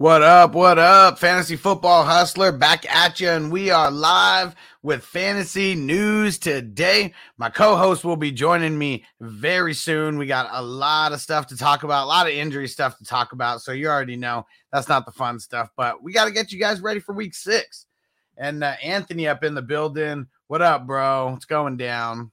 What up? What up? Fantasy Football Hustler back at you, and we are live with fantasy news today. My co host will be joining me very soon. We got a lot of stuff to talk about, a lot of injury stuff to talk about. So you already know that's not the fun stuff, but we got to get you guys ready for week six. And uh, Anthony up in the building. What up, bro? What's going down?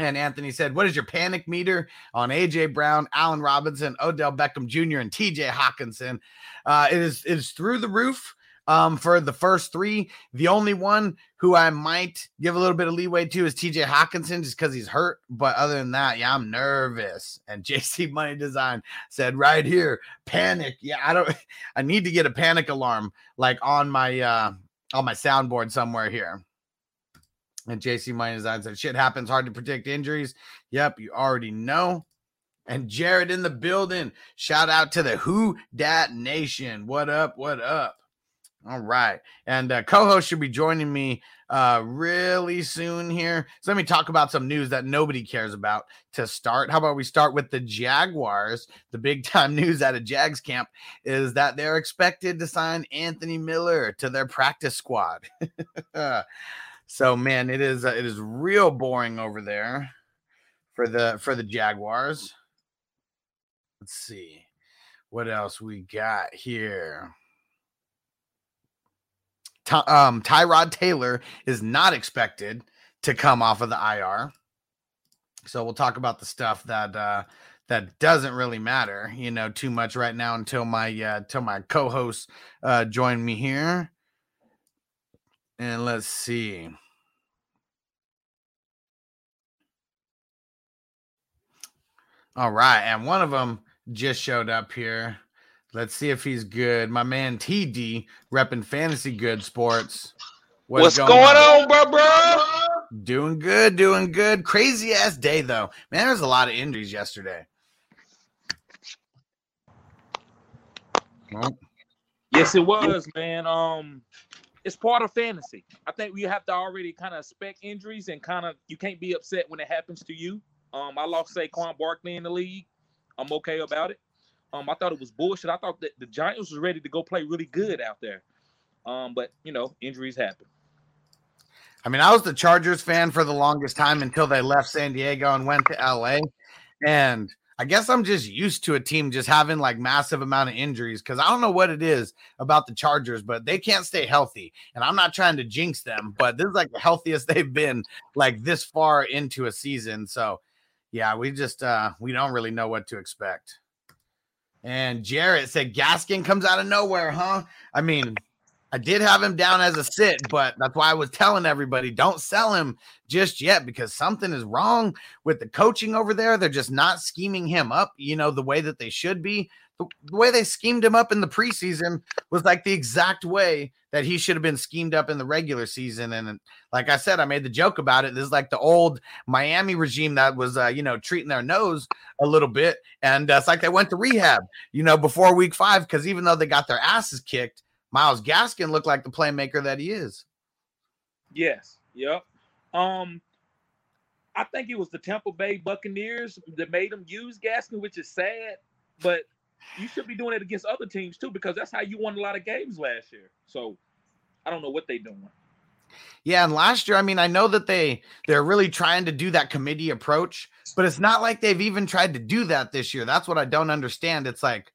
And Anthony said, What is your panic meter on AJ Brown, Allen Robinson, Odell Beckham Jr., and TJ Hockenson? Uh, it is it is through the roof um, for the first three. The only one who I might give a little bit of leeway to is TJ Hockenson just because he's hurt. But other than that, yeah, I'm nervous. And JC Money Design said right here, panic. Yeah, I don't I need to get a panic alarm like on my uh on my soundboard somewhere here. And JC Money Design said, shit happens, hard to predict injuries. Yep, you already know. And Jared in the building. Shout out to the Who Dat Nation. What up? What up? All right. And uh, co host should be joining me uh, really soon here. So let me talk about some news that nobody cares about to start. How about we start with the Jaguars? The big time news out of Jags camp is that they're expected to sign Anthony Miller to their practice squad. So man, it is uh, it is real boring over there for the for the Jaguars. Let's see what else we got here. Ty, um, Tyrod Taylor is not expected to come off of the IR. So we'll talk about the stuff that uh, that doesn't really matter, you know, too much right now until my uh, until my co-hosts uh, join me here. And let's see. All right. And one of them just showed up here. Let's see if he's good. My man TD repping fantasy good sports. What What's going, going on, bro, bro? Doing good, doing good. Crazy ass day though. Man, there's a lot of injuries yesterday. Yes, it was, man. Um, it's part of fantasy. I think we have to already kind of expect injuries and kind of you can't be upset when it happens to you. Um, I lost Saquon Barkley in the league. I'm okay about it. Um, I thought it was bullshit. I thought that the Giants was ready to go play really good out there. Um, but you know, injuries happen. I mean, I was the Chargers fan for the longest time until they left San Diego and went to LA. And I guess I'm just used to a team just having like massive amount of injuries because I don't know what it is about the Chargers, but they can't stay healthy. And I'm not trying to jinx them, but this is like the healthiest they've been like this far into a season. So yeah, we just uh we don't really know what to expect. And Jarrett said Gaskin comes out of nowhere, huh? I mean, I did have him down as a sit, but that's why I was telling everybody don't sell him just yet because something is wrong with the coaching over there. They're just not scheming him up, you know, the way that they should be. The, way they schemed him up in the preseason was like the exact way that he should have been schemed up in the regular season. And like I said, I made the joke about it. This is like the old Miami regime that was, uh, you know, treating their nose a little bit. And uh, it's like they went to rehab, you know, before week five, because even though they got their asses kicked, Myles Gaskin looked like the playmaker that he is. Yes. Yep. Um, I think it was the Tampa Bay Buccaneers that made him use Gaskin, which is sad, but you should be doing it against other teams too, because that's how you won a lot of games last year. So I don't know what they're doing. Yeah, and last year, I mean, I know that they they're really trying to do that committee approach, but it's not like they've even tried to do that this year. That's what I don't understand. It's like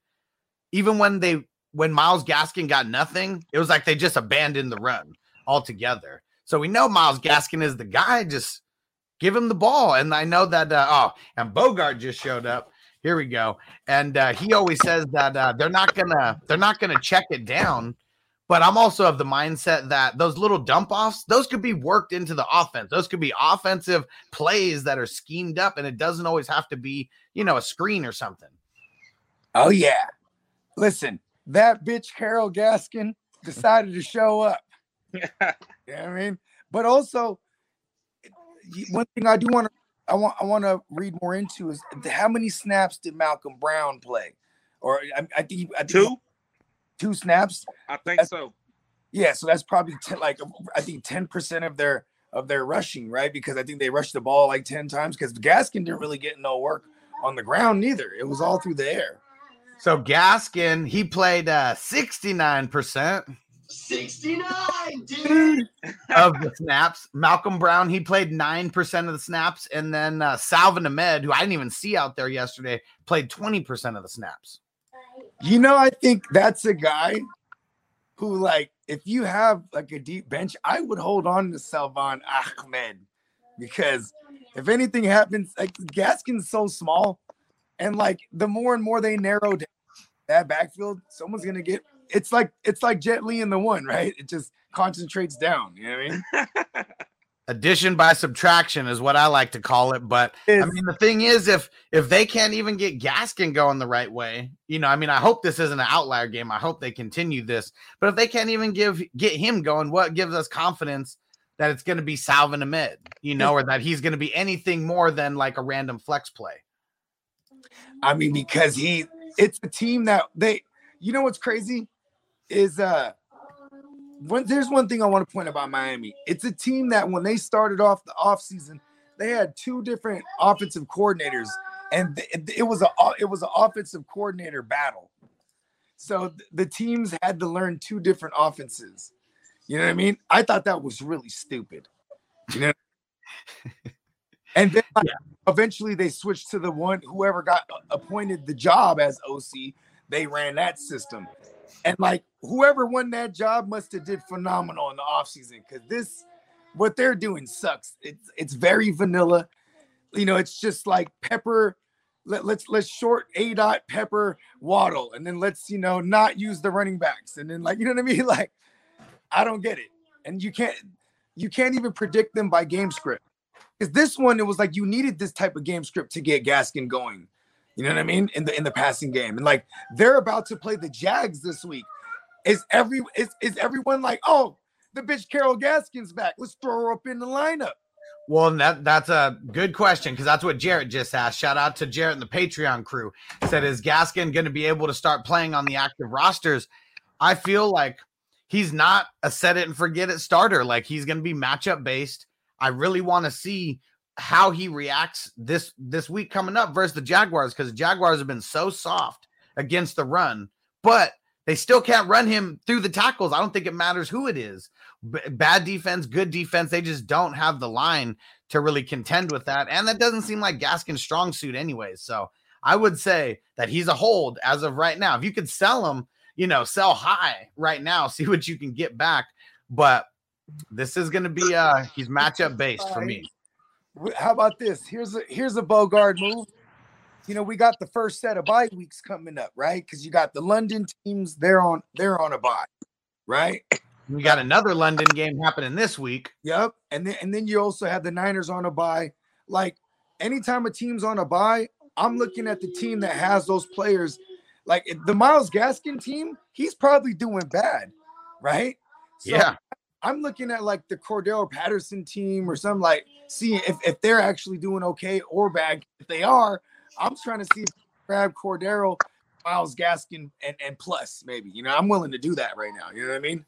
even when they when Myles Gaskin got nothing, it was like they just abandoned the run altogether. So we know Myles Gaskin is the guy. Just give him the ball. And I know that uh, oh, and Bogart just showed up. Here we go. And uh, he always says that uh, they're not gonna they're not gonna check it down. But I'm also of the mindset that those little dump offs, those could be worked into the offense. Those could be offensive plays that are schemed up, and it doesn't always have to be, you know, a screen or something. Oh yeah. Listen, that bitch Carol Gaskin decided to show up. you know what I mean? But also, one thing I do want to I want I want to read more into is how many snaps did Malcolm Brown play? Or I, I think I think Two? two snaps. I think so. Yeah, so that's probably 10, like I think ten percent of their of their rushing, right? Because I think they rushed the ball like ten times. Because Gaskin didn't really get no work on the ground neither. It was all through the air. So Gaskin, he played uh 69%. 69, dude. of the snaps. Malcolm Brown, he played 9% of the snaps. And then uh, Salvon Ahmed, who I didn't even see out there yesterday, played 20% of the snaps. You know, I think that's a guy who, like, if you have like a deep bench, I would hold on to Salvon Ahmed because if anything happens, like Gaskin's so small, and like the more and more they narrow down that backfield, someone's gonna get. It's like it's like Jet Li in the one, right? It just concentrates down. You know what I mean? Addition by subtraction is what I like to call it. But I mean, the thing is, if if they can't even get Gaskin going the right way, you know, I mean, I hope this isn't an outlier game. I hope they continue this. But if they can't even give get him going, what gives us confidence that it's going to be Salvon Ahmed, you know, or that he's going to be anything more than like a random flex play? I mean, because he, it's a team that they, you know, what's crazy is uh, when there's one thing I want to point about Miami. It's a team that when they started off the offseason, they had two different offensive coordinators, and it was a it was an offensive coordinator battle. So th- the teams had to learn two different offenses. You know what I mean? I thought that was really stupid. You know. and then like, eventually they switched to the one whoever got uh, appointed the job as OC, they ran that system. And like whoever won that job must have did phenomenal in the offseason because this what they're doing sucks. It's it's very vanilla. You know, it's just like pepper. Let, let's let's short A dot pepper waddle, and then let's you know not use the running backs, and then like you know what I mean. Like I don't get it, and you can't you can't even predict them by game script. Because this one, it was like you needed this type of game script to get Gaskin going. You know what I mean? In the in the passing game. And like they're about to play the Jags this week. Is every is, is everyone like, oh, the bitch Carol Gaskin's back. Let's throw her up in the lineup. Well, that that's a good question because that's what Jarrett just asked. Shout out to Jarrett and the Patreon crew. Said is Gaskin going to be able to start playing on the active rosters? I feel like he's not a set it and forget it starter. Like he's going to be matchup based. I really want to see how he reacts this this week coming up versus the Jaguars because the Jaguars have been so soft against the run, but they still can't run him through the tackles. I don't think it matters who it is. B- bad defense, good defense. They just don't have the line to really contend with that. And that doesn't seem like Gaskin's strong suit, anyways. So I would say that he's a hold as of right now. If you could sell him, you know, sell high right now, see what you can get back. But this is going to be uh he's matchup based for me. How about this? Here's a here's a Bogart move. You know, we got the first set of bye weeks coming up, right? Because you got the London teams, they're on they're on a bye, right? We got another London game happening this week. Yep. And then and then you also have the Niners on a bye. Like anytime a team's on a bye, I'm looking at the team that has those players. Like the Myles Gaskin team, he's probably doing bad, right? So Yeah. I'm looking at like the Cordarrelle Patterson team or something like seeing if, if they're actually doing okay or bad. If they are, I'm trying to see if grab Cordero, Myles Gaskin, and, and plus maybe. You know, I'm willing to do that right now. You know what I mean?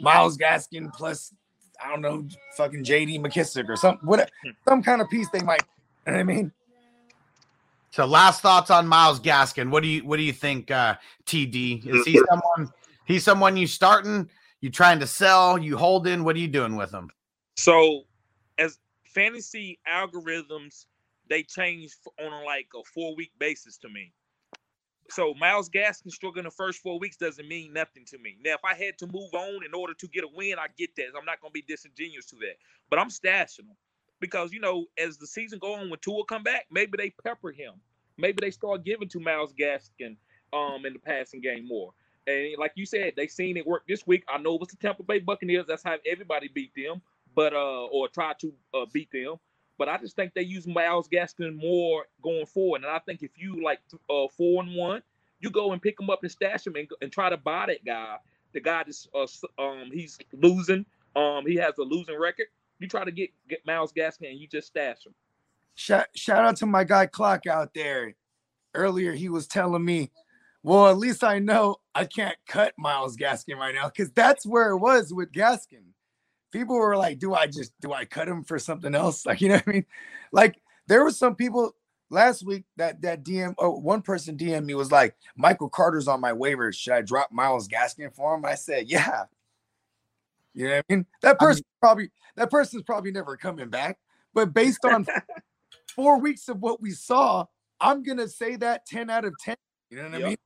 Myles Gaskin plus I don't know, fucking JD McKissic or some what some kind of piece they might. You know what I mean? So last thoughts on Myles Gaskin. What do you what do you think, uh, TD? Is he someone he's someone you starting? You trying to sell? You holding? What are you doing with them? So, as fantasy algorithms, they change on like a four week basis to me. So Myles Gaskin struggling the first four weeks doesn't mean nothing to me. Now, if I had to move on in order to get a win, I get that. I'm not going to be disingenuous to that. But I'm stashing them because you know, as the season go on, when Tua come back, maybe they pepper him. Maybe they start giving to Myles Gaskin um in the passing game more. And like you said, they seen it work this week. I know it was the Tampa Bay Buccaneers. That's how everybody beat them, but uh, or try to uh, beat them. But I just think they use Myles Gaskin more going forward. And I think if you like uh, four and one, you go and pick him up and stash him and, and try to buy that guy. The guy just uh, um he's losing. Um, he has a losing record. You try to get get Myles Gaskin and you just stash him. Shout, shout out to my guy Clock out there. Earlier, he was telling me, well, at least I know I can't cut Myles Gaskin right now because that's where it was with Gaskin. People were like, do I just do I cut him for something else? Like, you know what I mean? Like, there were some people last week that that DM oh, one person DM me was like, Michael Carter's on my waivers. Should I drop Myles Gaskin for him? I said, yeah. You know what I mean? That person I mean, probably that person's probably never coming back. But based on four weeks of what we saw, I'm gonna say that 10 out of 10. You know what yep. I mean?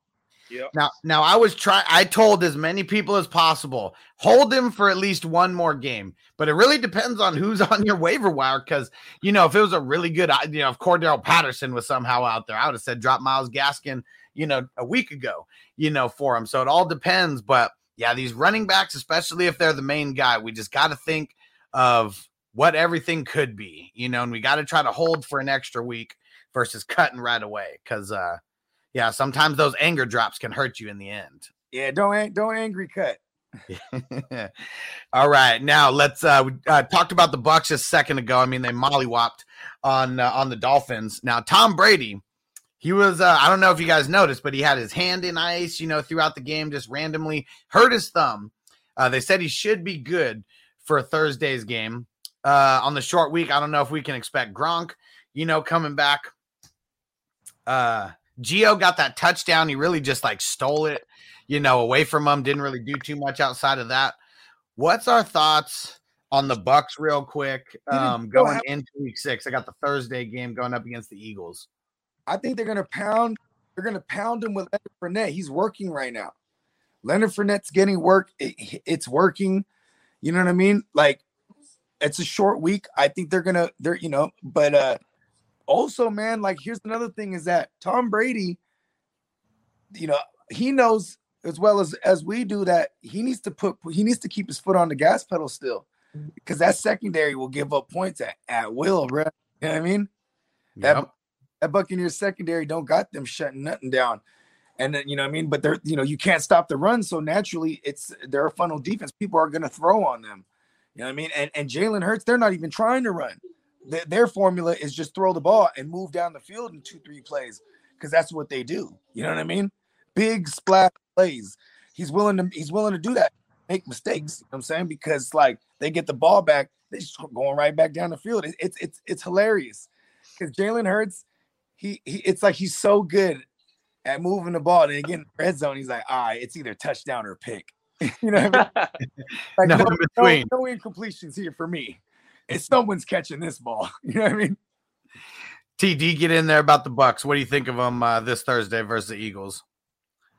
Now, now I was trying. I told as many people as possible hold him for at least one more game. But it really depends on who's on your waiver wire. Because you know, if it was a really good, you know, if Cordarrelle Patterson was somehow out there, I would have said drop Myles Gaskin, you know, a week ago, you know, for him. So it all depends. But yeah, these running backs, especially if they're the main guy, we just got to think of what everything could be, you know, and we got to try to hold for an extra week versus cutting right away. Cause uh yeah, sometimes those anger drops can hurt you in the end. Yeah, don't don't angry cut. All right, now let's uh, we, uh talked about the Bucks just a second ago. I mean, they mollywopped on uh, on the Dolphins. Now Tom Brady, he was uh, I don't know if you guys noticed, but he had his hand in ice, you know, throughout the game, just randomly hurt his thumb. Uh, they said he should be good for Thursday's game. Uh, on the short week, I don't know if we can expect Gronk, you know, coming back. Uh, Gio got that touchdown. He really just like stole it, you know, away from him. Didn't really do too much outside of that. What's our thoughts on the Bucks, real quick? Um, going into week six, I got the Thursday game going up against the Eagles. I think they're gonna pound. They're gonna pound him with Leonard Fournette. He's working right now. Leonard Fournette's getting work. It, it's working. You know what I mean? Like it's a short week. I think they're gonna. They're you know, but uh also, man, like here's another thing is that Tom Brady, you know, he knows as well as as we do that he needs to put he needs to keep his foot on the gas pedal still mm-hmm. because that secondary will give up points at, at will, bro. You know what I mean? That yep. that Buccaneers secondary don't got them shutting nothing down. And then you know what I mean, but they're you know, you can't stop the run. So naturally it's they're a funnel defense. People are gonna throw on them. You know what I mean? And and Jalen Hurts, they're not even trying to run th- their formula is just throw the ball and move down the field in two, three plays because that's what they do. You know what I mean? Big splash plays. He's willing to he's willing to do that. Make mistakes. You know what I'm saying because like they get the ball back, they just going right back down the field. It, it's it's it's hilarious because Jalen Hurts, he, he it's like he's so good at moving the ball. And again, red zone, he's like, all right, it's either touchdown or pick. you know, what I mean? like no, no, no, no incompletions here for me if someone's catching this ball. You know what I mean? TD, get in there about the Bucks. What do you think of them uh, this Thursday versus the Eagles?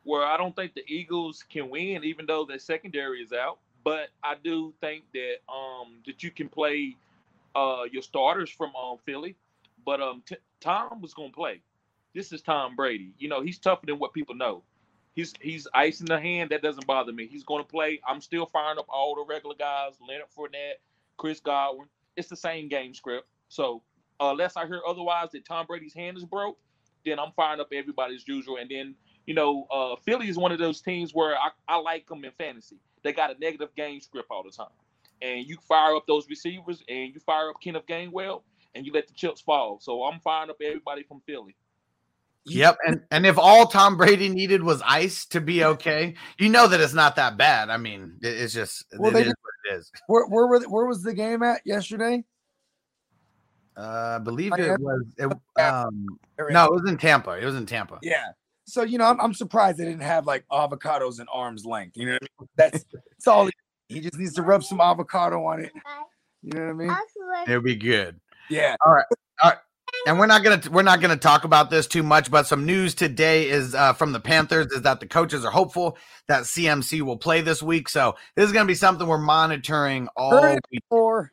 Well, I don't think the Eagles can win, even though their secondary is out. But I do think that um that you can play uh your starters from um Philly. But um t- Tom was gonna play. This is Tom Brady. You know he's tougher than what people know. He's he's ice in the hand. That doesn't bother me. He's gonna play. I'm still firing up all the regular guys: Leonard Fournette, Chris Godwin it's the same game script. So uh, unless I hear otherwise that Tom Brady's hand is broke, then I'm firing up everybody as usual. And then you know, uh, Philly is one of those teams where I, I like them in fantasy. They got a negative game script all the time, and you fire up those receivers and you fire up Kenneth Gainwell and you let the chips fall. So I'm firing up everybody from Philly. Yep, and and if all Tom Brady needed was ice to be okay, you know that it's not that bad. I mean, it's just well, it is what it is. Where where were where was the game at yesterday? Uh, I believe it was. It, um, no, it was in Tampa. It was in Tampa. Yeah. So you know, I'm, I'm surprised they didn't have like avocados in arms length. You know, I mean? that's that's all. He just needs to rub some avocado on it. You know what I mean? It'll be good. Yeah. All right. All right. And we're not gonna we're not gonna talk about this too much, but some news today is uh, from the Panthers is that the coaches are hopeful that CMC will play this week. So this is gonna be something we're monitoring all Heard it week. before.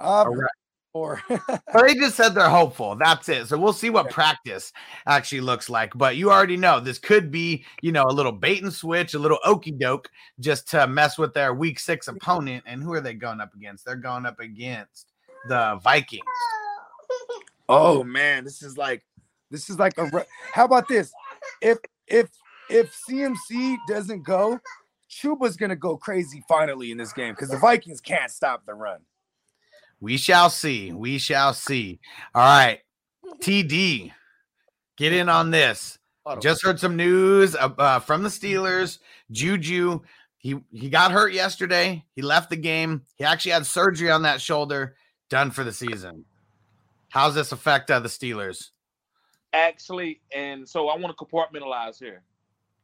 All right. before. But they just said they're hopeful. That's it. So we'll see what practice actually looks like. But you already know this could be, you know, a little bait and switch, a little okey doke, just to mess with their week six opponent. And who are they going up against? They're going up against the Vikings. Oh man, this is like this is like a. ru- How about this? If if if CMC doesn't go, Chuba's gonna go crazy finally in this game because the Vikings can't stop the run. We shall see. We shall see. All right. TD, get in on this. Just heard some news uh, uh, from the Steelers. Juju, he he got hurt yesterday. He left the game. He actually had surgery on that shoulder. Done for the season. How's this affect uh, the Steelers? Actually, and so I want to compartmentalize here.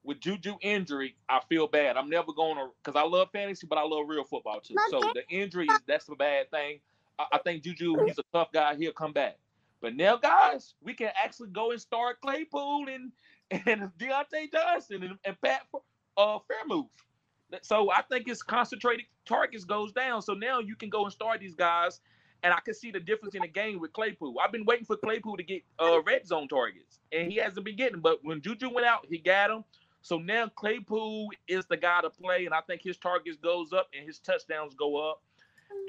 With Juju injury, I feel bad. I'm never going to because I love fantasy, but I love real football too. So the injury is that's a bad thing. I, I think Juju, he's a tough guy. He'll come back. But now, guys, we can actually go and start Claypool and and Diontae Johnson and, and Pat uh Freiermuth. So I think it's concentrated targets goes down. So now you can go and start these guys, and I can see the difference in the game with Claypool. I've been waiting for Claypool to get uh red zone targets, and he hasn't been getting. But when Juju went out, he got them. So now Claypool is the guy to play, and I think his targets goes up and his touchdowns go up.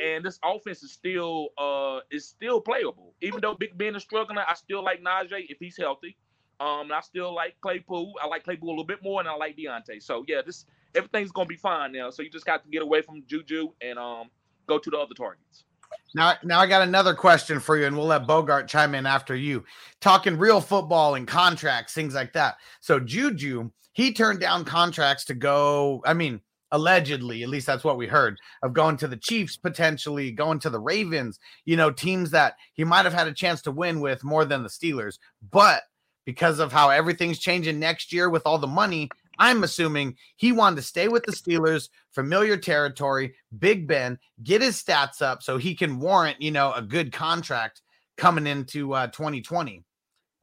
And this offense is still uh is still playable. Even though Big Ben is struggling, I still like Najee if he's healthy. Um, I still like Claypool. I like Claypool a little bit more, and I like Diontae. So yeah, this everything's gonna be fine now. So you just got to get away from Juju and um go to the other targets. Now, now I got another question for you, and we'll let Bogart chime in after you. Talking real football and contracts, things like that. So Juju, he turned down contracts to go. I mean, allegedly, at least that's what we heard of going to the Chiefs, potentially going to the Ravens. You know, teams that he might have had a chance to win with more than the Steelers, but because of how everything's changing next year with all the money, I'm assuming he wanted to stay with the Steelers, familiar territory, Big Ben, get his stats up so he can warrant, you know, a good contract coming into uh, 2020.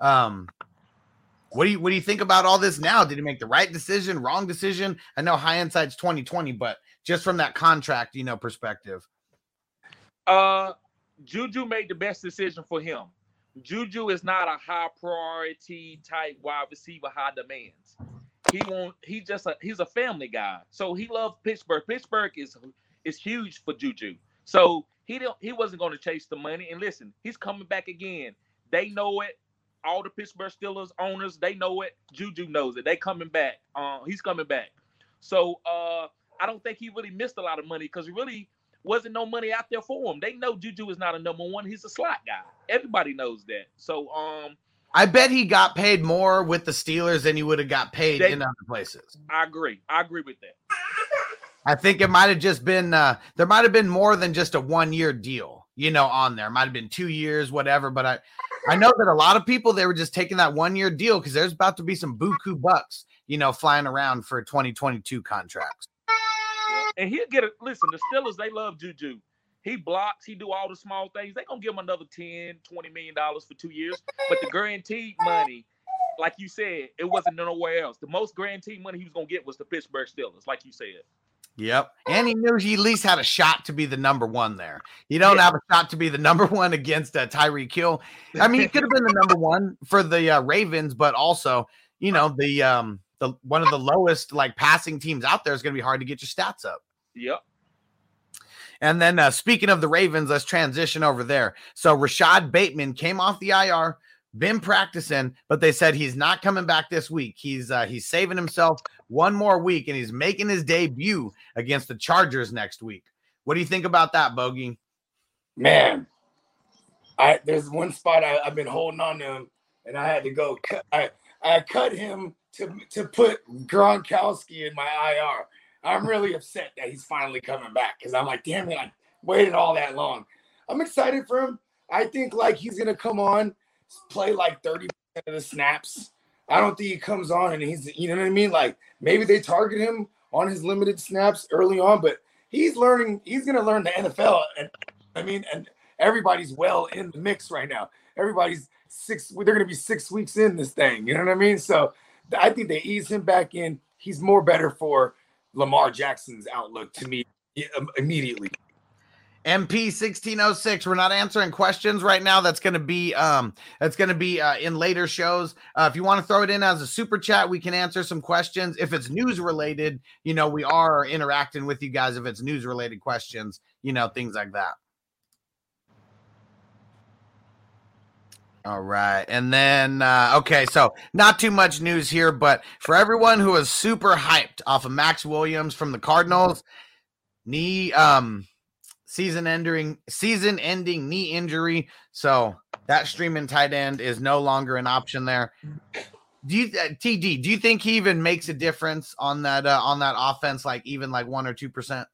Um, what do you what do you think about all this now? Did he make the right decision, wrong decision? I know high hindsight's 2020, but just from that contract, you know, perspective. Uh, Juju made the best decision for him. Juju is not a high priority type wide receiver, high demands. He won't. He just a he's a family guy. So he loves Pittsburgh. Pittsburgh is is huge for Juju. So he don't he wasn't going to chase the money. And listen, he's coming back again. They know it. All the Pittsburgh Steelers owners, they know it. Juju knows it. They coming back. Uh, he's coming back. So uh, I don't think he really missed a lot of money because really wasn't no money out there for him. They know Juju is not a number one. He's a slot guy. Everybody knows that. So um, I bet he got paid more with the Steelers than he would have got paid They- in other places. I agree. I agree with that. I think it might have just been uh there might have been more than just a one year deal, you know, on there. Might have been two years, whatever. But I I know that a lot of people they were just taking that one year deal because there's about to be some buku bucks, you know, flying around for 2022 contracts. And he'll get it. Listen, the Steelers, they love Juju. He blocks, he do all the small things. They gonna give him another 10, 20 million dollars for two years. But the guaranteed money, like you said, it wasn't nowhere else. The most guaranteed money he was gonna get was the Pittsburgh Steelers, like you said. Yep. And he knew he at least had a shot to be the number one there. You don't have a shot to be the number one against uh, Tyreek Hill. I mean, he could have been the number one for the uh, Ravens, but also, you know, the um the one of the lowest like passing teams out there is going to be hard to get your stats up. Yep. And then uh, speaking of the Ravens, let's transition over there. So Rashod Bateman came off the IR, been practicing, but they said he's not coming back this week. He's uh, he's saving himself one more week, and he's making his debut against the Chargers next week. What do you think about that, Bogey? Man, I there's one spot I, I've been holding on to him, and I had to go. Cut, I I cut him to to put Gronkowski in my IR. I'm really upset that he's finally coming back because I'm like, damn it, I waited all that long. I'm excited for him. I think like he's gonna come on, play like 30% of the snaps. I don't think he comes on and he's, you know what I mean? Like maybe they target him on his limited snaps early on, but he's learning. He's to learn the NFL, and I mean, and everybody's well in the mix right now. Everybody's six. They're to be six weeks in this thing. You know what I mean? So I think they ease him back in. He's more better for Lamar Jackson's outlook to me immediately. MP 1606. We're not answering questions right now. That's to be um that's to be uh, in later shows. Uh, if you want to throw it in as a super chat, we can answer some questions. If it's news related, you know, we are interacting with you guys if it's news related questions, you know, things like that. All right. And then, uh, okay, so not too much news here, but for everyone who is super hyped off of Maxx Williams from the Cardinals, knee, um, season ending, season ending knee injury. So that streaming tight end is no longer an option there. Do you, uh, TD, do you think he even makes a difference on that, uh, on that offense, like even like one or 2%?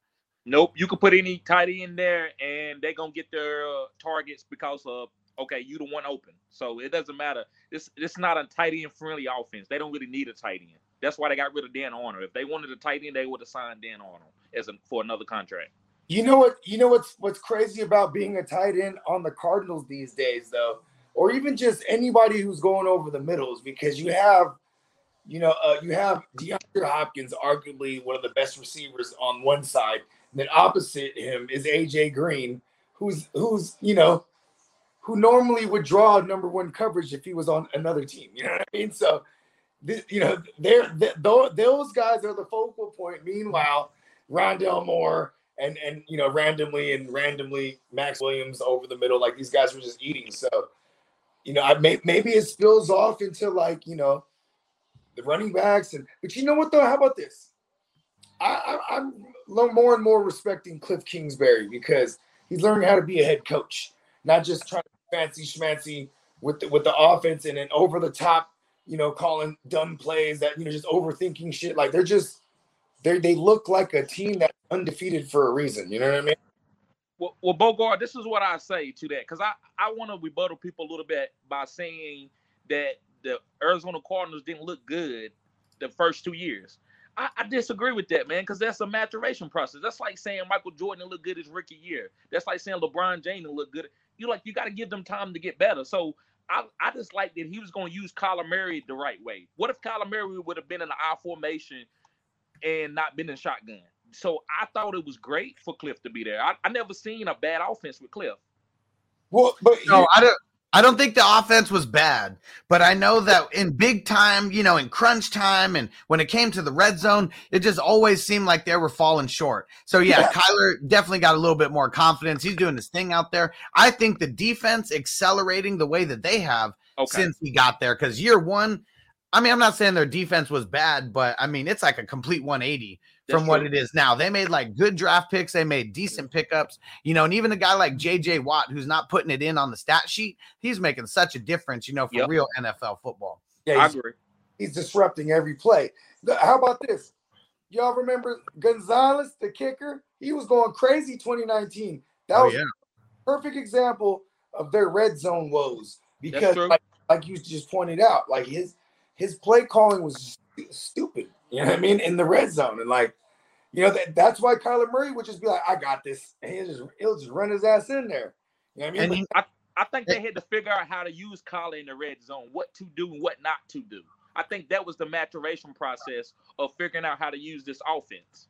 Nope. You could put any tight end there and they're to get their uh, targets because of okay, you the one open. So it doesn't matter. This this not a tight end friendly offense. They don't really need a tight end. That's why they got rid of Dan Arnold. If they wanted a tight end, they would have signed Dan Arnold as a, for another contract. You know what? You know what's what's crazy about being a tight end on the Cardinals these days, though, or even just anybody who's going over the middles, because you have, you know, uh, you have DeAndre Hopkins, arguably one of the best receivers on one side, and then opposite him is AJ Green, who's who's you know who normally would draw number one coverage if he was on another team. You know what I mean? So, this, you know, they're, they're, those guys are the focal point. Meanwhile, Rondale Moore and and you know randomly and randomly Maxx Williams over the middle, like these guys were just eating. So, you know, I may, maybe it spills off into like you know the running backs and but you know what though? How about this? I, I, I'm more and more respecting Cliff Kingsbury because he's learning how to be a head coach, not just trying to fancy schmancy with the, with the offense and then over the top, you know, calling dumb plays that you know just overthinking shit. Like they're just they they look like a team that's undefeated for a reason. You know what I mean? Well, well Bogart, this is what I say to that because I I want to rebuttal people a little bit by saying that the Arizona Cardinals didn't look good the first two years. I, I disagree with that, man, because that's a maturation process. That's like saying Michael Jordan looked good his rookie year. That's like saying LeBron James looked good you like you got to give them time to get better. So I, I just like that he was going to use Kyler Murray the right way. What if Kyler Murray would have been in the I formation and not been in shotgun? So I thought it was great for Cliff to be there. I, I never seen a bad offense with Cliff. Well, but no, I don't. I don't think the offense was bad, but I know that in big time, you know, in crunch time and when it came to the red zone, it just always seemed like they were falling short. So yeah, yeah. Kyler definitely got a little bit more confidence. He's doing his thing out there. I think the defense accelerating the way that they have okay. since he got there because year one, I mean, I'm not saying their defense was bad, but I mean, it's like a complete 180 from what it is now. They made like good draft picks, they made decent pickups, you know, and even a guy like JJ Watt, who's not putting it in on the stat sheet, he's making such a difference, you know, for yep. real NFL football. Yeah, I agree. He's disrupting every play. How about this? Y'all remember Gonzalez, the kicker? He was going crazy 2019. That oh, was yeah. perfect example of their red zone woes because, like, like you just pointed out, like his his play calling was stupid. You know what I mean? In the red zone. And like, you know, that, that's why Kyler Murray would just be like, I got this. And he'll just he'll just run his ass in there. You know what I mean? And he, I, I think they had to figure out how to use Kyler in the red zone, what to do and what not to do. I think that was the maturation process of figuring out how to use this offense.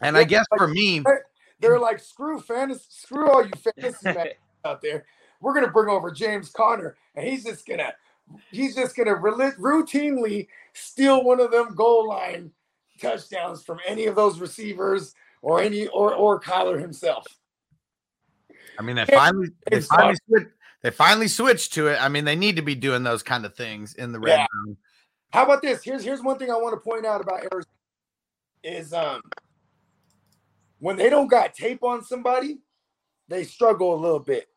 And I guess for me, they're, they're like, screw fantasy, screw all you fantasy out there. We're gonna bring over James Conner, and he's just gonna he's just gonna routinely steal one of them goal line touchdowns from any of those receivers or any or or Kyler himself. I mean, they finally they finally, switched, they finally switched to it. I mean, they need to be doing those kind of things in the red yeah. zone. How about this? Here's here's one thing I want to point out about Arizona is um when they don't got tape on somebody, they struggle a little bit.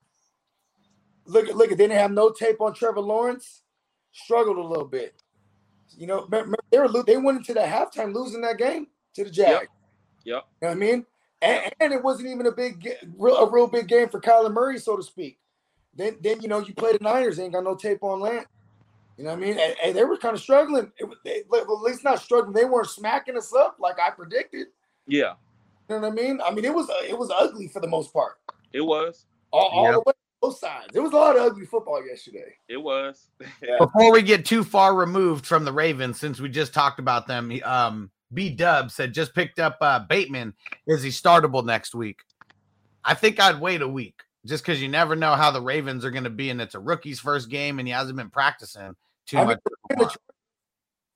Look, look, they didn't have no tape on Trevor Lawrence. Struggled a little bit. You know, they were they went into the halftime losing that game to the Jags. Yep. yep. You know what I mean? And, and, it wasn't even a big, real, a real big game for Kyler Murray, so to speak. Then, then you know, you play the Niners, they ain't got no tape on Lance. You know what I mean? And, and they were kind of struggling. It, they, well, at least not struggling. They weren't smacking us up like I predicted. Yeah. You know what I mean? I mean, it was it was ugly for the most part. It was all, all yep. the way both sides. It was a lot of ugly football yesterday. It was. yeah. Before we get too far removed from the Ravens, since we just talked about them, um, B Dub said just picked up uh, Bateman. Is he startable next week? I think I'd wait a week just because you never know how the Ravens are going to be, and it's a rookie's first game, and he hasn't been practicing too I much. Mean,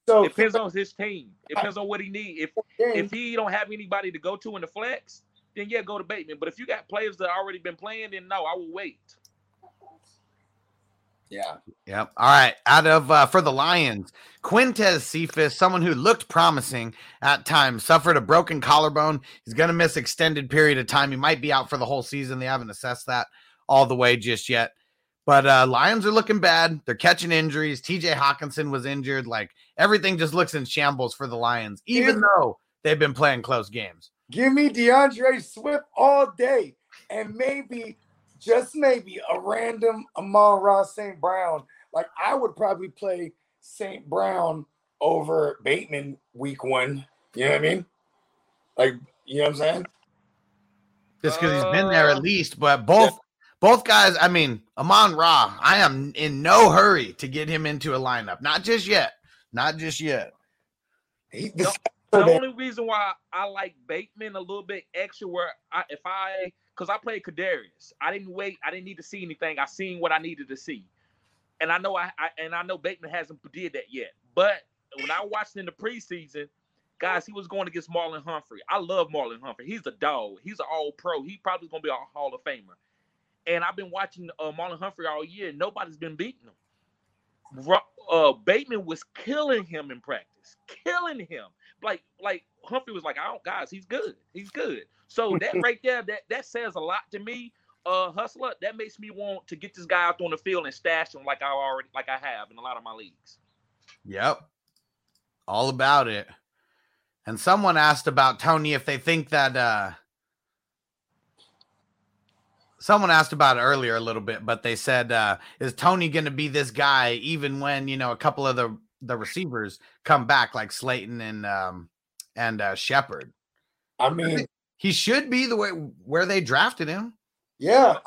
so it depends on his team. It depends on what he needs. If if he don't have anybody to go to in the flex, then yeah, go to Bateman. But if you got players that already been playing, then no, I will wait. Yeah. Yep. All right. Out of uh, for the Lions, Quintez Cephus, someone who looked promising at times, suffered a broken collarbone. He's going to miss extended period of time. He might be out for the whole season. They haven't assessed that all the way just yet. But uh, Lions are looking bad. They're catching injuries. TJ Hockenson was injured. Like everything just looks in shambles for the Lions, even though they've been playing close games. Give me D'Andre Swift all day, and maybe, just maybe, a random Amon-Ra St. Brown. Like I would probably play St. Brown over Bateman week one. You know what I mean? Like, you know what I'm saying? Just because he's been there at uh, least, but both both guys, I mean, Amon Ra, I am in no hurry to get him into a lineup. Not just yet. Not just yet. He, the only reason why I like Bateman a little bit extra, where I, if I, because I played Kadarius, I didn't wait, I didn't need to see anything. I seen what I needed to see, and I know I, I and I know Bateman hasn't did that yet. But when I watched in the preseason, guys, he was going against Marlon Humphrey. I love Marlon Humphrey. He's a dog. He's an All Pro. He probably going to be a Hall of Famer. And I've been watching uh, Marlon Humphrey all year. Nobody's been beating him. Uh, Bateman was killing him in practice, killing him like like Humphrey was like, I don't guys, he's good. He's good. So that right there, that that says a lot to me. Uh hustler, that makes me want to get this guy out on the field and stash him like I already like I have in a lot of my leagues. Yep. All about it. And someone asked about Toney if they think that uh someone asked about it earlier a little bit, but they said, uh, is Toney going to be this guy even when you know a couple of the the receivers come back like Slayton and um and uh Shepard. I mean, he should be the way where they drafted him. Yeah.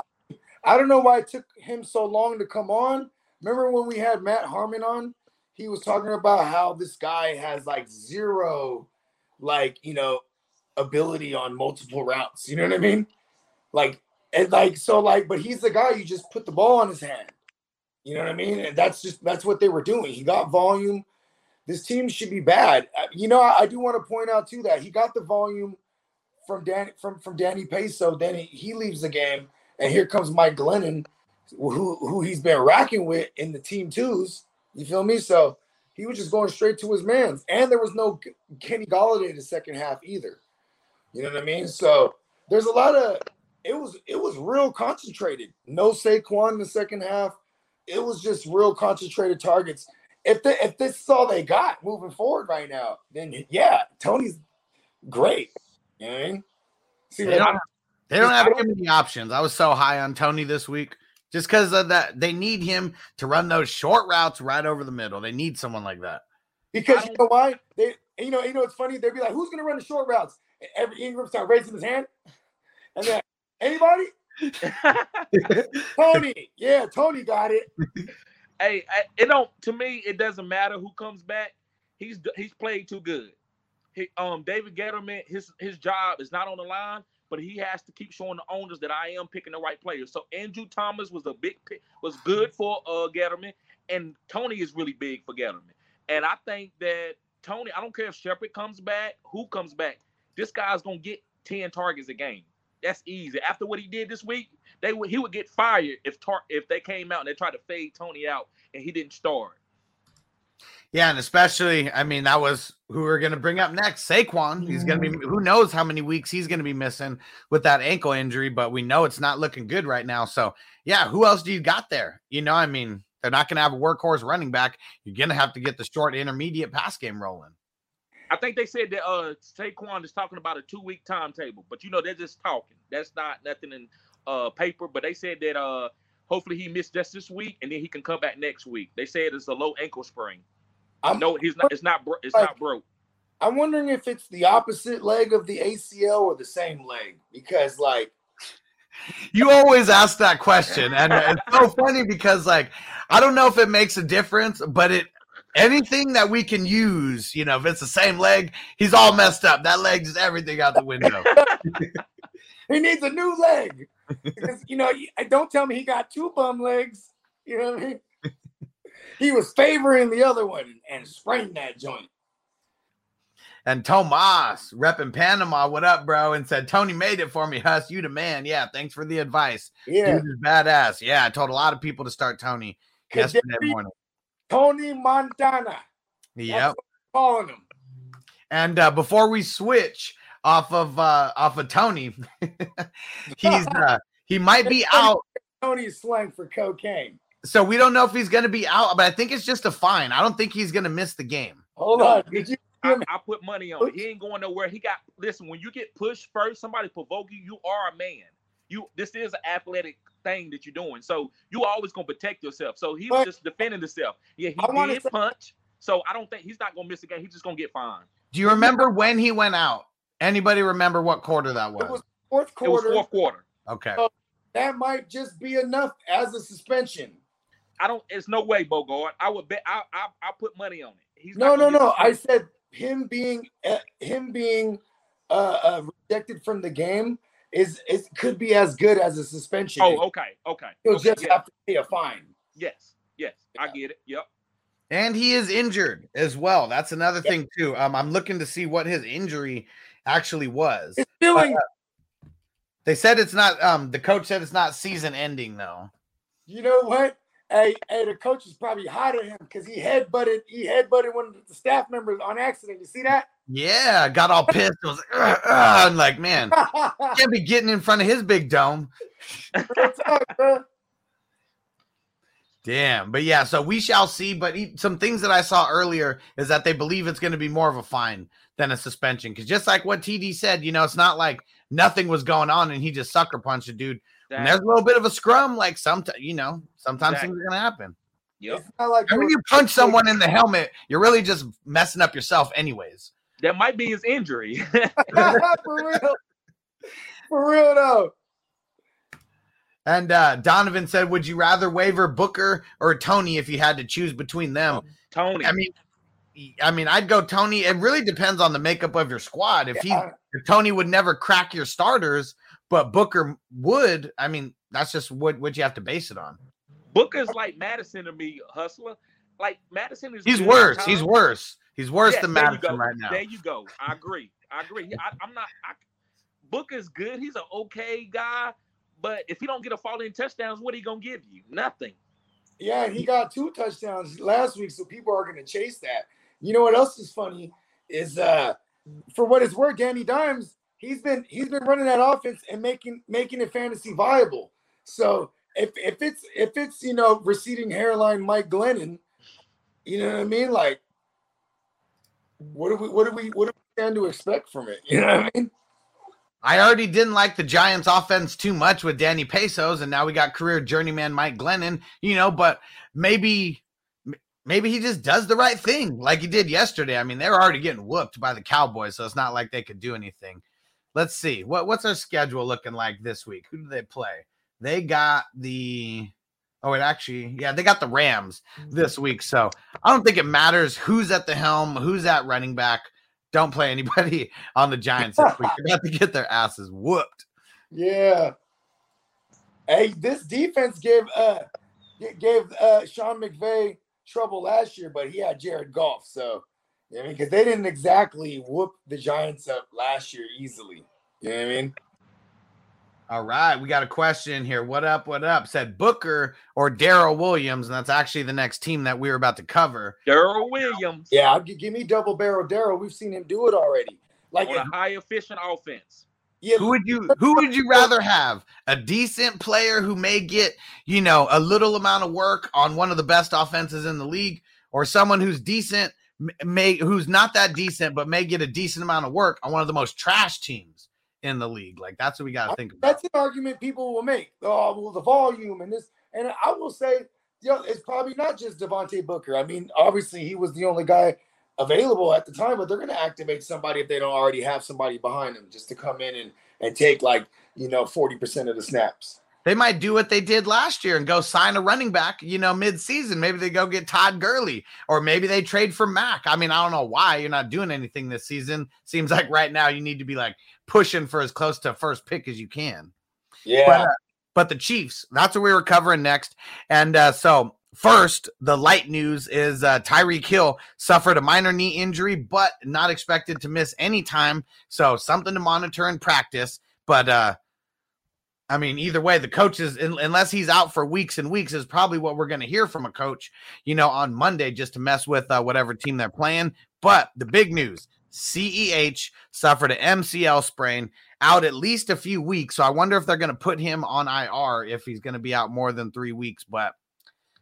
I don't know why it took him so long to come on. Remember when we had Matt Harmon on? He was talking about how this guy has like zero, like, you know, ability on multiple routes. You know what I mean? Like, and like, so, like, but he's the guy you just put the ball on his hand. You know what I mean? And that's just that's what they were doing. He got volume. This team should be bad. Uh, you know, I, I do want to point out too that he got the volume from Danny from from Danny Peso. Then he, he leaves the game, and here comes Mike Glennon, who who he's been racking with in the team twos. You feel me? So he was just going straight to his man's, and there was no Kenny Golladay in the second half either. You know what I mean? So there's a lot of it was it was real concentrated. No Saquon in the second half it was just real concentrated targets. If they, if this is all they got moving forward right now, then yeah, Toney's great. You know I mean? See, they, don't, they don't have too many options. I was so high on Toney this week just because of that. They need him to run those short routes right over the middle. They need someone like that. Because you know why? They you know, you know it's funny, they'd be like, Who's gonna run the short routes? Evan Engram start raising his hand. And then anybody? Toney, yeah, Toney got it. Hey, it don't. To me, it doesn't matter who comes back. He's he's played too good. He, um, David Gettleman, his his job is not on the line, but he has to keep showing the owners that I am picking the right players. So Andrew Thomas was a big was good for uh Gettleman, and Toney is really big for Gettleman. And I think that Toney, I don't care if Shepard comes back, who comes back, this guy's gonna get 10 targets a game. That's easy. After what he did this week, they would he would get fired if tar- if they came out and they tried to fade Toney out and he didn't start. Yeah, and especially, I mean, that was who we are going to bring up next. Saquon. He's going to be, who knows how many weeks he's going to be missing with that ankle injury, but we know it's not looking good right now. So, yeah, who else do you got there? You know, I mean, they're not going to have a workhorse running back. You're going to have to get the short intermediate pass game rolling. I think they said that uh Saquon is talking about a two week timetable, but you know they're just talking. That's not nothing in uh paper. But they said that uh Hopefully he missed just this week, and then he can come back next week. They said it's a low ankle sprain. I'm, No, he's not. It's not. bro- It's Like- not broke. I'm wondering if it's the opposite leg of the ACL or the same leg because, like, You always ask that question, and it's so funny because, like, I don't know if it makes a difference, but it anything that we can use, you know, if it's the same leg, he's all messed up. That leg is everything out the window. he needs a new leg. Because, you know, don't tell me he got two bum legs. You know what I mean? He was favoring the other one and sprained that joint. And Tomas, repping Panama, what up, bro? And said, Toney made it for me, Huss. You the man. Yeah, thanks for the advice. Yeah. Dude is badass. Yeah, I told a lot of people to start Toney yesterday Kaderi morning. Tony Montana. Yep. Calling him. And uh, before we switch off of uh off of Toney, he's uh he might be out. Tony's slang for cocaine. So we don't know if he's gonna be out, but I think it's just a fine. I don't think he's gonna miss the game. Hold No, on. Did you I, I put money on. He ain't going nowhere. He got listen. When you get pushed first, somebody provoke you. You are a man. You this is an athletic thing that you're doing. So you always gonna protect yourself. So he was just defending himself. Yeah, he I wanna did say- punch. So I don't think he's not gonna miss a game. He's just gonna get fined. Do you remember when he went out? Anybody remember what quarter that was? it was? was fourth It was quarter? fourth quarter. Okay. That might just be enough as a suspension. I don't. It's no way, Bogart. I would bet. I I I put money on it. He's No, no, no. I said him being uh, him being uh, uh, rejected from the game is it could be as good as a suspension. Oh, okay, okay. He'll okay, just yeah. have to pay a fine. Yes, yes. I get it. Yep. And he is injured as well. That's another Yep. thing too. Um, I'm looking to see what his injury actually was. It's feeling. They said it's not. Um, the coach said it's not season ending though. You know what? Hey, hey, the coach is probably hot at him because he headbutted he headbutted one of the staff members on accident. You see that? Yeah, got all pissed. Was like, "Ugh, ugh," and like, man, can't be getting in front of his big dome. Damn, but yeah, so we shall see. But he, some things that I saw earlier is that they believe it's going to be more of a fine than a suspension. Because just like what TD said, you know, it's not like nothing was going on and he just sucker punched a dude. And there's a little bit of a scrum, like sometimes, you know, sometimes things are going to happen. Yep. It's not like And when you punch someone in the helmet, you're really just messing up yourself, anyways. That might be his injury. for real. For real though. And uh, Donovan said, "Would you rather waiver Booker or Toney if you had to choose between them?" Toney. I mean, I mean, I'd go Toney. It really depends on the makeup of your squad. If he, Yeah. if Toney would never crack your starters, but Booker would, I mean, that's just what what you have to base it on. Booker's like Mattison to me, hustler. Like Mattison is. He's worse. He's worse. He's worse Yes, than Mattison right now. There you go. I agree. I agree. I, I'm not. I, Booker's good. He's an okay guy, but if he don't get a fall in touchdowns, what are he gonna give you? Nothing. Yeah, he got two touchdowns last week, so people are gonna chase that. You know what else is funny is uh for what it's worth, Danny Dimes, he's been he's been running that offense and making making it fantasy viable. So if if it's if it's you know receding hairline Mike Glennon, you know what I mean? Like what do we what do we what do we stand to expect from it? You know what I mean? I already didn't like the Giants offense too much with Danny Pesos, and now we got career journeyman Mike Glennon, you know, but maybe maybe he just does the right thing like he did yesterday. I mean, they were already getting whooped by the Cowboys, so it's not like they could do anything. Let's see. What what's our schedule looking like this week? Who do they play? They got the Oh, it actually, yeah, they got the Rams this week. So I don't think it matters who's at the helm, who's at running back. Don't play anybody on the Giants this week. They're about to get their asses whooped. Yeah. Hey, this defense gave uh gave uh Sean McVay trouble last year, but he had Jared Goff. So you know I mean, because they didn't exactly whoop the Giants up last year easily. You know what I mean? All right, we got a question here. What up? What up? Said Booker or Darrel Williams, and that's actually the next team that we were about to cover. Darrel Williams Yeah, I'll gi- give me double barrel Darrel. We've seen him do it already. Like on a high efficient offense. yeah, Who would you who would you rather have? A decent player who may get, you know, a little amount of work on one of the best offenses in the league, or someone who's decent, m- may who's not that decent, but may get a decent amount of work on one of the most trash teams in the league. Like that's what we got to think about. that's an argument people will make. Oh, well, the volume and this And I will say, you know, it's probably not just Devontae Booker. I mean, obviously he was the only guy available at the time, but they're going to activate somebody if they don't already have somebody behind them just to come in and and take like you know forty percent of the snaps. They might do what they did last year and go sign a running back, you know, mid-season. Maybe they go get Todd Gurley, or maybe they trade for Mack. I mean, I don't know why you're not doing anything this season. Seems like right now you need to be like pushing for as close to first pick as you can. Yeah. But, uh, but the Chiefs, that's what we were covering next. And uh, so First, the light news is uh, Tyreek Hill suffered a minor knee injury, but not expected to miss any time. So something to monitor and practice. But uh, I mean, either way, the coaches, unless he's out for weeks and weeks, is probably what we're going to hear from a coach, you know, on Monday just to mess with uh, whatever team they're playing. But the big news CEH suffered an MCL sprain out at least a few weeks. So I wonder if they're going to put him on IR if he's going to be out more than three weeks. But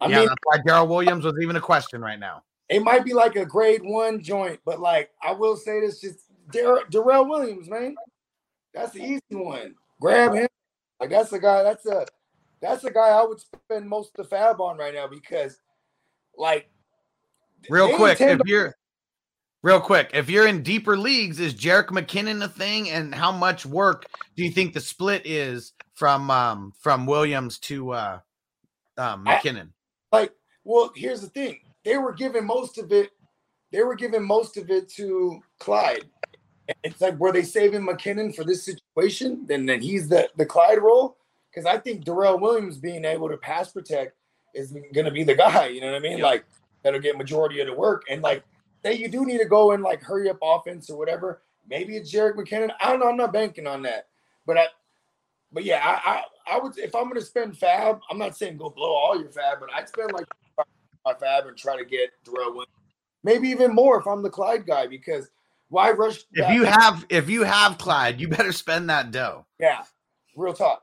I yeah, mean, that's why Darrel Williams was even a question right now. It might be like a grade one joint, but like I will say this: just Dar- Darrel Williams, man, that's the easy one. Grab him. Like that's the guy. That's a that's the guy I would spend most of the fab on right now because, like, real quick, if you're real quick, if you're in deeper leagues, is Jerick McKinnon a thing? And how much work do you think the split is from um from Williams to uh um McKinnon? Like, well, here's the thing. They were giving most of it, they were giving most of it to Clyde. It's like were they saving McKinnon for this situation? Then then he's the the Clyde role. Because I think Darrel Williams being able to pass protect is gonna be the guy, you know what I mean? Yep. Like that'll get majority of the work. And like say you do need to go and like hurry up offense or whatever. Maybe it's Jerick McKinnon. I don't know. I'm not banking on that. But I but yeah, I, I, I would if I'm gonna spend fab, I'm not saying go blow all your fab, but I'd spend like my fab and try to get Darrel Williams. Maybe even more if I'm the Clyde guy, because why rush? If you have if you have Clyde, you better spend that dough. Yeah, real talk.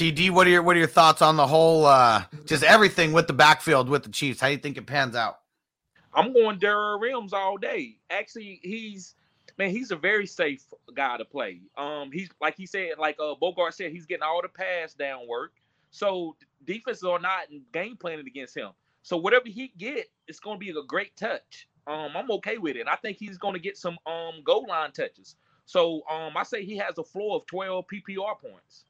TD, what are your what are your thoughts on the whole uh just everything with the backfield with the Chiefs? How do you think it pans out? I'm going Darrel Williams all day. Actually, he's man, he's a very safe guy to play. Um, he's like he said, like uh Bogart said, he's getting all the pass down work. So defenses are not game planning against him. So whatever he get, it's to be a great touch. Um, I'm okay with it. I think he's to get some um goal line touches. So um, I say he has a floor of 12 PPR points.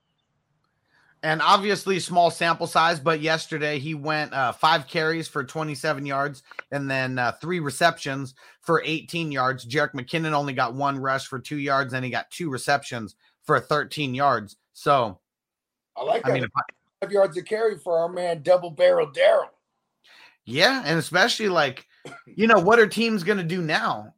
And obviously, small sample size, but yesterday he went uh, five carries for 27 yards and then uh, three receptions for 18 yards. Jerick McKinnon only got one rush for two yards, and he got two receptions for 13 yards. So I like that. I mean, five yards of carry for our man, double barrel Darrel. Yeah, and especially like, you know, what are teams going to do now?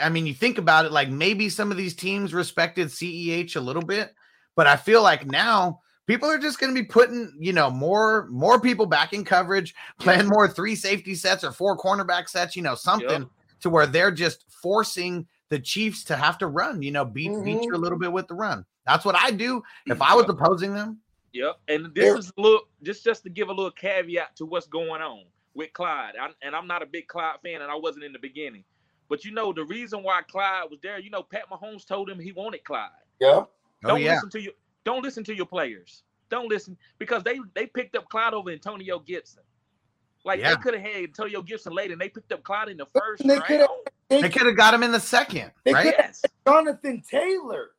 I mean, you think about it, like maybe some of these teams respected CEH a little bit, but I feel like now people are just going to be putting, you know, more more people back in coverage, playing more three safety sets or four cornerback sets, you know, something yep. to where they're just forcing the Chiefs to have to run, you know, beat mm-hmm. beat you a little bit with the run. That's what I do if I was opposing them. Yep, and this is a little just just to give a little caveat to what's going on with Clyde. I, and I'm not a big Clyde fan, and I wasn't in the beginning. But you know the reason why Clyde was there. You know, Pat Mahomes told him he wanted Clyde. Yeah. Oh, don't yeah. listen to you. Don't listen to your players. Don't listen because they they picked up Clyde over Antonio Gibson. Like yeah. they could have had Antonio Gibson later, and they picked up Clyde in the first they round. They, could have got him in the second. They right? Yes. Jonathan Taylor.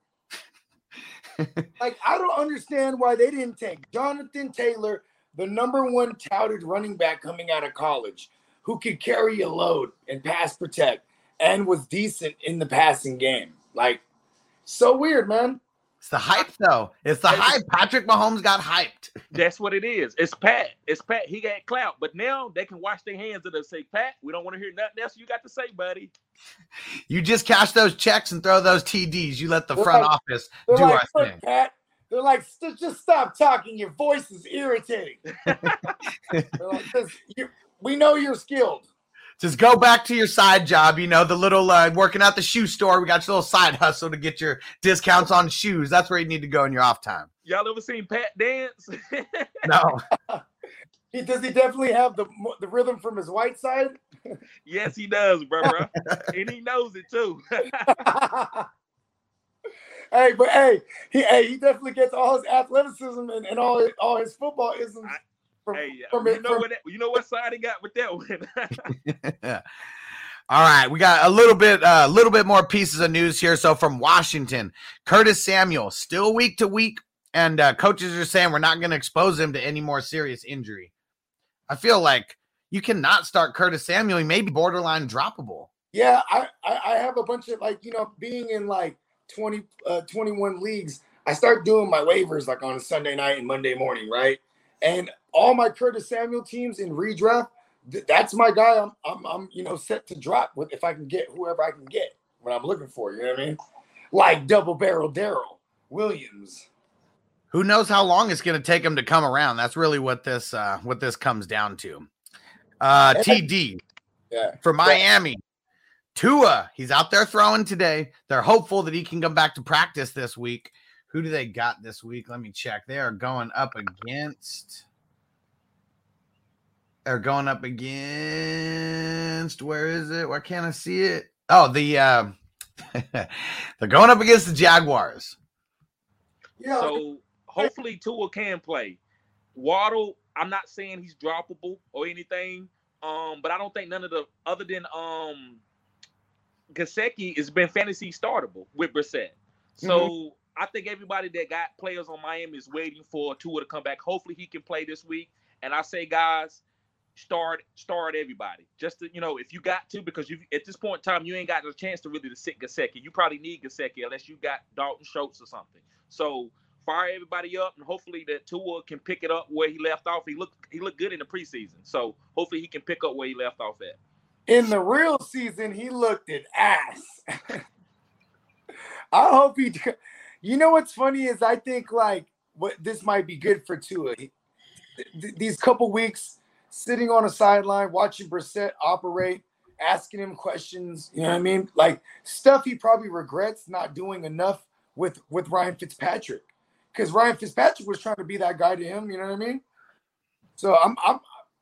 like I don't understand why they didn't take Jonathan Taylor, the number one touted running back coming out of college, who could carry a load and pass protect and was decent in the passing game. Like, so weird, man. It's the hype, though. It's the hype. Patrick Mahomes got hyped. That's what it is. It's Pat. It's Pat. He got clout. But now they can wash their hands of it and say, Pat, we don't want to hear nothing else you got to say, buddy. You just cash those checks and throw those TDs. You let the They're front like- office do like, our "Look, thing. Pat. They're like, just stop talking. Your voice is irritating. Like, you- we know you're skilled. Just go back to your side job. You know, the little uh, working at the shoe store. We got your little side hustle to get your discounts on shoes. That's where you need to go in your off time. Y'all ever seen Pat dance? No. He, does he definitely have the the rhythm from his white side? yes, he does, bro, bro. and he knows it too. hey, but hey, he hey, he definitely gets all his athleticism and, and all his, all his football isms from, hey, from, you it- know from- what? that- You know what side he got with that one? All right, we got a little bit, a uh, little bit more pieces of news here. So from Washington, Curtis Samuel still week to week, and uh, coaches are saying we're not going to expose him to any more serious injury. I feel like you cannot start Curtis Samuel. He may be borderline droppable. Yeah, I, I I have a bunch of like you know being in like 20 uh 21 leagues. I start doing my waivers like on a Sunday night and Monday morning, right? And all my Curtis Samuel teams in redraft, th- that's my guy. I'm I'm I'm you know set to drop with if I can get whoever I can get what I'm looking for. You know what I mean? Like double barrel Darrel Williams. Who knows how long it's going to take him to come around? That's really what this, uh, what this comes down to. Uh, TD Yeah. for Miami. Tua, he's out there throwing today. They're hopeful that he can come back to practice this week. Who do they got this week? Let me check. They are going up against. They're going up against. Where is it? Why can't I see it? Oh, the. Uh, they're going up against the Jaguars. Yeah. So hopefully Tua can play. Waddle, I'm not saying he's droppable or anything, um, but I don't think none of the other than um Gesicki has been fantasy startable with Brissett. So I think everybody that got players on Miami is waiting for Tua to come back. Hopefully he can play this week. And I say, guys, start start everybody. Just to, you know, if you got to, because you at this point in time you ain't got a chance to really to sit Gesicki. You probably need Gesicki unless you got Dalton Schultz or something. So fire everybody up, and hopefully that Tua can pick it up where he left off. He looked he looked good in the preseason, so hopefully he can pick up where he left off at. In the real season, he looked at ass. I hope he. You know what's funny is I think like what this might be good for Tua. Th- these couple weeks sitting on a sideline watching Brissett operate, asking him questions. You know what I mean? Like stuff he probably regrets not doing enough with with Ryan Fitzpatrick because Ryan Fitzpatrick was trying to be that guy to him. You know what I mean? So I'm I'm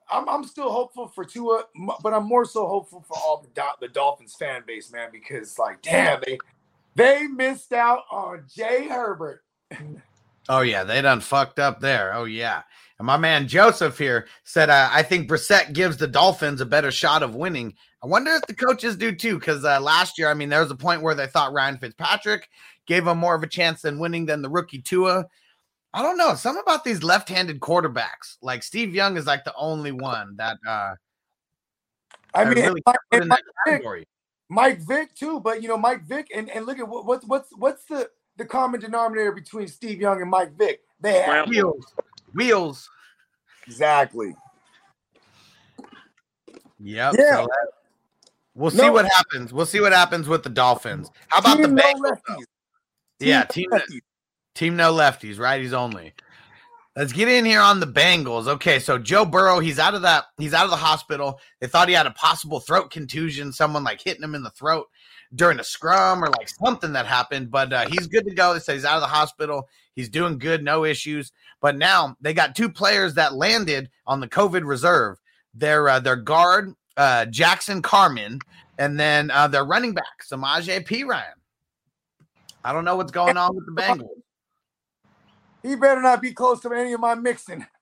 I'm, I'm still hopeful for Tua, but I'm more so hopeful for all the the Dolphins fan base, man, because like, damn, they they missed out on Jay Herbert. Oh yeah, they done fucked up there. Oh yeah. And my man Joseph here said, uh, "I think Brissett gives the Dolphins a better shot of winning." I wonder if the coaches do too, because uh, last year, I mean, there was a point where they thought Ryan Fitzpatrick gave him more of a chance than winning than the rookie Tua. I don't know. Something about these left-handed quarterbacks, like Steve Young, is like the only one that uh, I mean, really Mike, put in and that Mike Vick, category. Mike Vick too, but you know Mike Vick, and, and look at what, what's what's what's the the common denominator between Steve Young and Mike Vick? They have Wheels, wheels. exactly. Yep. Yeah. so we'll see what happens. We'll see what happens with the Dolphins. How about the Team no Bengals? though? Yeah, team team no lefties, righties only. Let's get in here on the Bengals. Okay, so Joe Burrow, he's out of that, he's out of the hospital. They thought he had a possible throat contusion, someone like hitting him in the throat during a scrum or like something that happened, but uh, he's good to go. They say he's out of the hospital. He's doing good, no issues. But now they got two players that landed on the COVID reserve. Their uh, their guard, uh, Jackson Carman, and then uh, their running back, Samaje Perine. I don't know what's going on with the Bengals. He better not be close to any of my Mixon.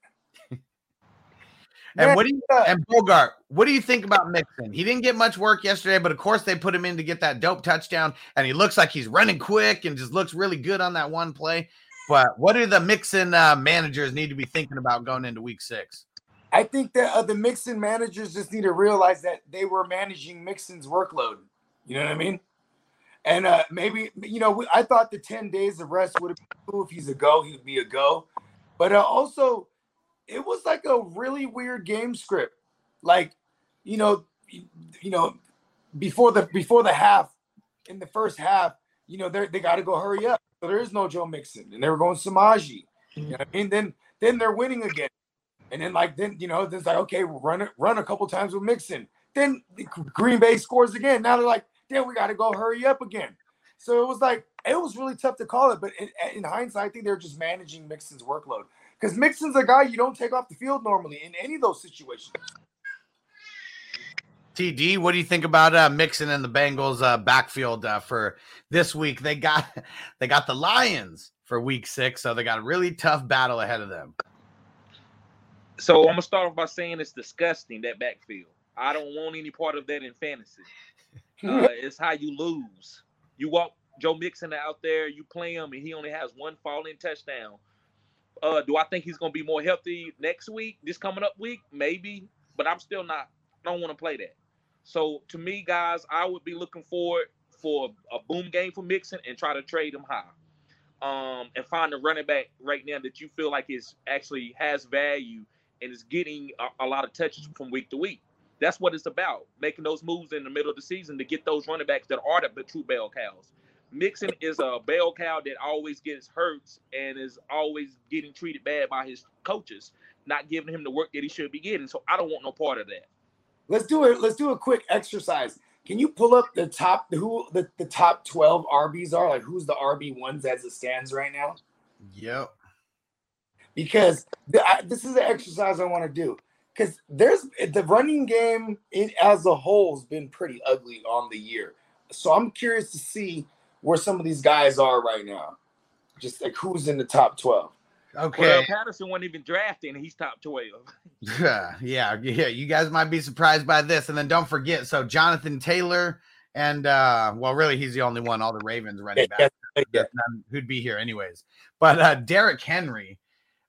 And Man, what do you uh, and Bogart? What do you think about Mixon? He didn't get much work yesterday, but of course they put him in to get that dope touchdown, and he looks like he's running quick and just looks really good on that one play. But what do the Mixon uh, managers need to be thinking about going into Week Six? I think that uh, the Mixon managers just need to realize that they were managing Mixon's workload. You know what I mean? And uh, maybe you know I thought the ten days of rest would have been cool if he's a go, he'd be a go. But uh, also, it was like a really weird game script. Like, you know, you, know, before the before the half, in the first half, you know, they they got to go hurry up. So there is no Joe Mixon, and they were going Samaje. You know I mean? Then then they're winning again. And then like then you know, it's like okay, we'll run it, run a couple times with Mixon. Then the Green Bay scores again. Now they're like, then we got to go hurry up again. So it was like it was really tough to call it, but in, in hindsight, I think they're just managing Mixon's workload because Mixon's a guy you don't take off the field normally in any of those situations. TD, what do you think about uh, Mixon and the Bengals uh, backfield uh, for this week? They got they got the Lions for Week Six, so they got a really tough battle ahead of them. So I'm gonna start off by saying it's disgusting that backfield. I don't want any part of that in fantasy. Uh, it's how you lose. You walk Joe Mixon out there, you play him, and he only has one falling touchdown. Uh, do I think he's gonna be more healthy next week, this coming up week? Maybe, but I'm still not. I don't want to play that. So to me, guys, I would be looking forward for a boom game for Mixon and try to trade him high. Um, and find a running back right now that you feel like is actually has value and is getting a, a lot of touches from week to week. That's what it's about, making those moves in the middle of the season to get those running backs that are the true bell cows. Mixon is a bell cow that always gets hurt and is always getting treated bad by his coaches, not giving him the work that he should be getting. So I don't want no part of that. Let's do it. Let's do a quick exercise. Can you pull up the top who the, the top 12 RBs are? Like who's the RB ones as it stands right now? Yep. Because th- I, this is an exercise I want to do. Because there's the running game in, as a whole has been pretty ugly on the year. So I'm curious to see where some of these guys are right now. Just like who's in the top 12. Okay. Well, Patterson wasn't even drafted, and he's top 12. yeah, yeah, yeah. You guys might be surprised by this, and then don't forget. So Jonathan Taylor and uh, well, really, he's the only one. All the Ravens running back who'd be here anyways. But uh, Derrick Henry,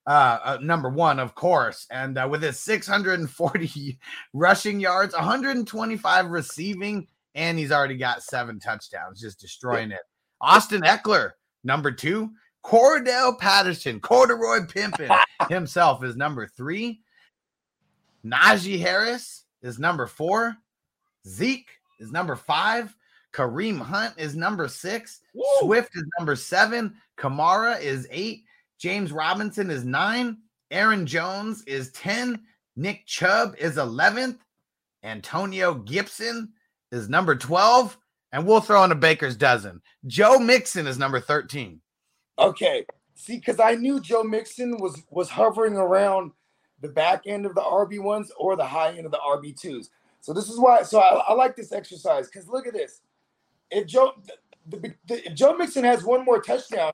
uh, uh, number one, of course, and uh, with his 640 rushing yards, 125 receiving, and he's already got seven touchdowns, just destroying it. Austin Ekeler, number two. Cordarrelle Patterson, Corduroy Pimpin himself is number three. Najee Harris is number four. Zeke is number five. Kareem Hunt is number six. Woo! Swift is number seven. Kamara is eight. James Robinson is nine. Aaron Jones is 10. Nick Chubb is 11th. Antonio Gibson is number 12. And we'll throw in a baker's dozen. Joe Mixon is number 13. Okay. See, because I knew Joe Mixon was was hovering around the back end of the RB ones or the high end of the RB twos. So this is why. So I, I like this exercise because look at this. If Joe the, the, if Joe Mixon has one more touchdown,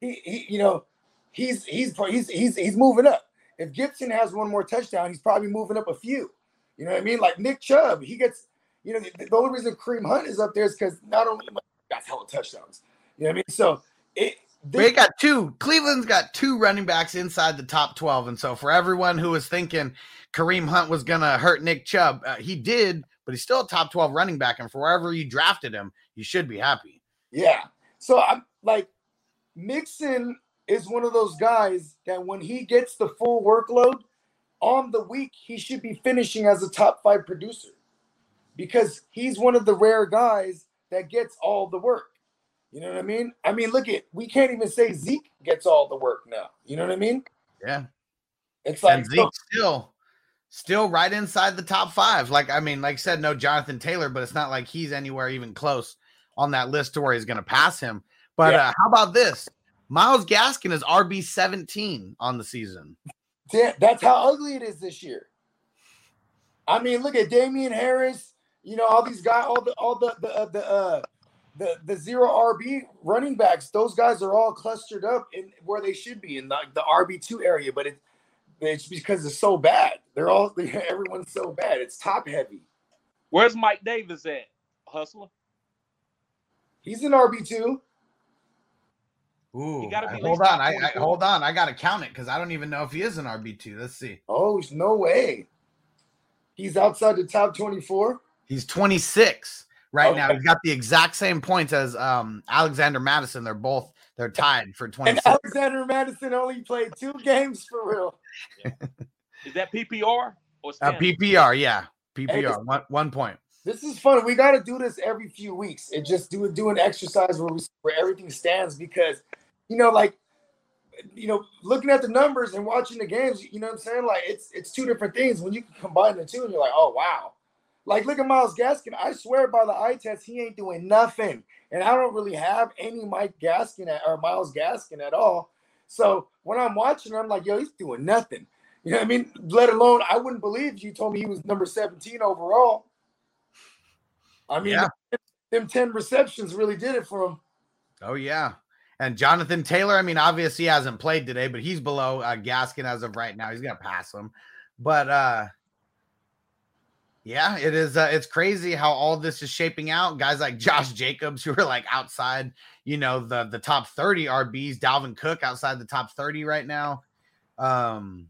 he, he you know he's he's he's he's he's moving up. If Gibson has one more touchdown, he's probably moving up a few. You know what I mean? Like Nick Chubb, he gets. You know, the, the only reason Kareem Hunt is up there is because not only got hella touchdowns. You know what I mean? So it they got two. Cleveland's got two running backs inside the top 12. And so for everyone who was thinking Kareem Hunt was going to hurt Nick Chubb, uh, he did, but he's still a top 12 running back. And for wherever you drafted him, you should be happy. Yeah. So I'm like, Mixon is one of those guys that when he gets the full workload on the week, he should be finishing as a top five producer because he's one of the rare guys that gets all the work. You know what I mean? I mean, look at we can't even say Zeke gets all the work now. You know what I mean? Yeah. It's like and Zeke still still right inside the top five. Like, I mean, like I said, no Jonathan Taylor, but it's not like he's anywhere even close on that list to where he's gonna pass him. But Yeah. uh, how about this? Myles Gaskin is RB 17 on the season. Da- that's how ugly it is this year. I mean, look at Damien Harris. You know all these guys, all the all the the uh, the uh, the the zero RB running backs. Those guys are all clustered up in where they should be in the, the RB two area. But it, It's because it's so bad. They're all everyone's so bad. It's top heavy. Where's Mike Davis at, Hustler? He's an RB two. Ooh, gotta be I- hold on. I, I hold on. I gotta count it because I don't even know if he is an RB two. Let's see. Oh, there's no way. He's outside the top twenty four. He's 26 right now. He's got the exact same points as um, Alexander Mattison. They're both they're tied for And Alexander Mattison only played two games for real. Is that PPR or Uh. PPR, yeah, PPR. One one point. This is fun. We got to do this every few weeks and just do do an exercise where we where everything stands because, you know, like, you know, looking at the numbers and watching the games, you know what I'm saying? Like, it's it's two different things. When you combine the two, and you're like, oh wow. Like, look at Myles Gaskin. I swear by the eye test, he ain't doing nothing, and I don't really have any Mike Gaskin at, or Myles Gaskin at all. So when I'm watching, I'm like, yo, he's doing nothing. You know what I mean? Let alone, I wouldn't believe you told me he was number 17 overall. I mean, Yeah. them 10 receptions really did it for him. Oh yeah. And Jonathan Taylor, I mean, obviously he hasn't played today, but he's below uh, Gaskin as of right now. He's gonna pass him. But uh yeah, it is uh, it's crazy how all this is shaping out. Guys like Josh Jacobs, who are like outside, you know, the the top 30 RBs, Dalvin Cook outside the top 30 right now. Um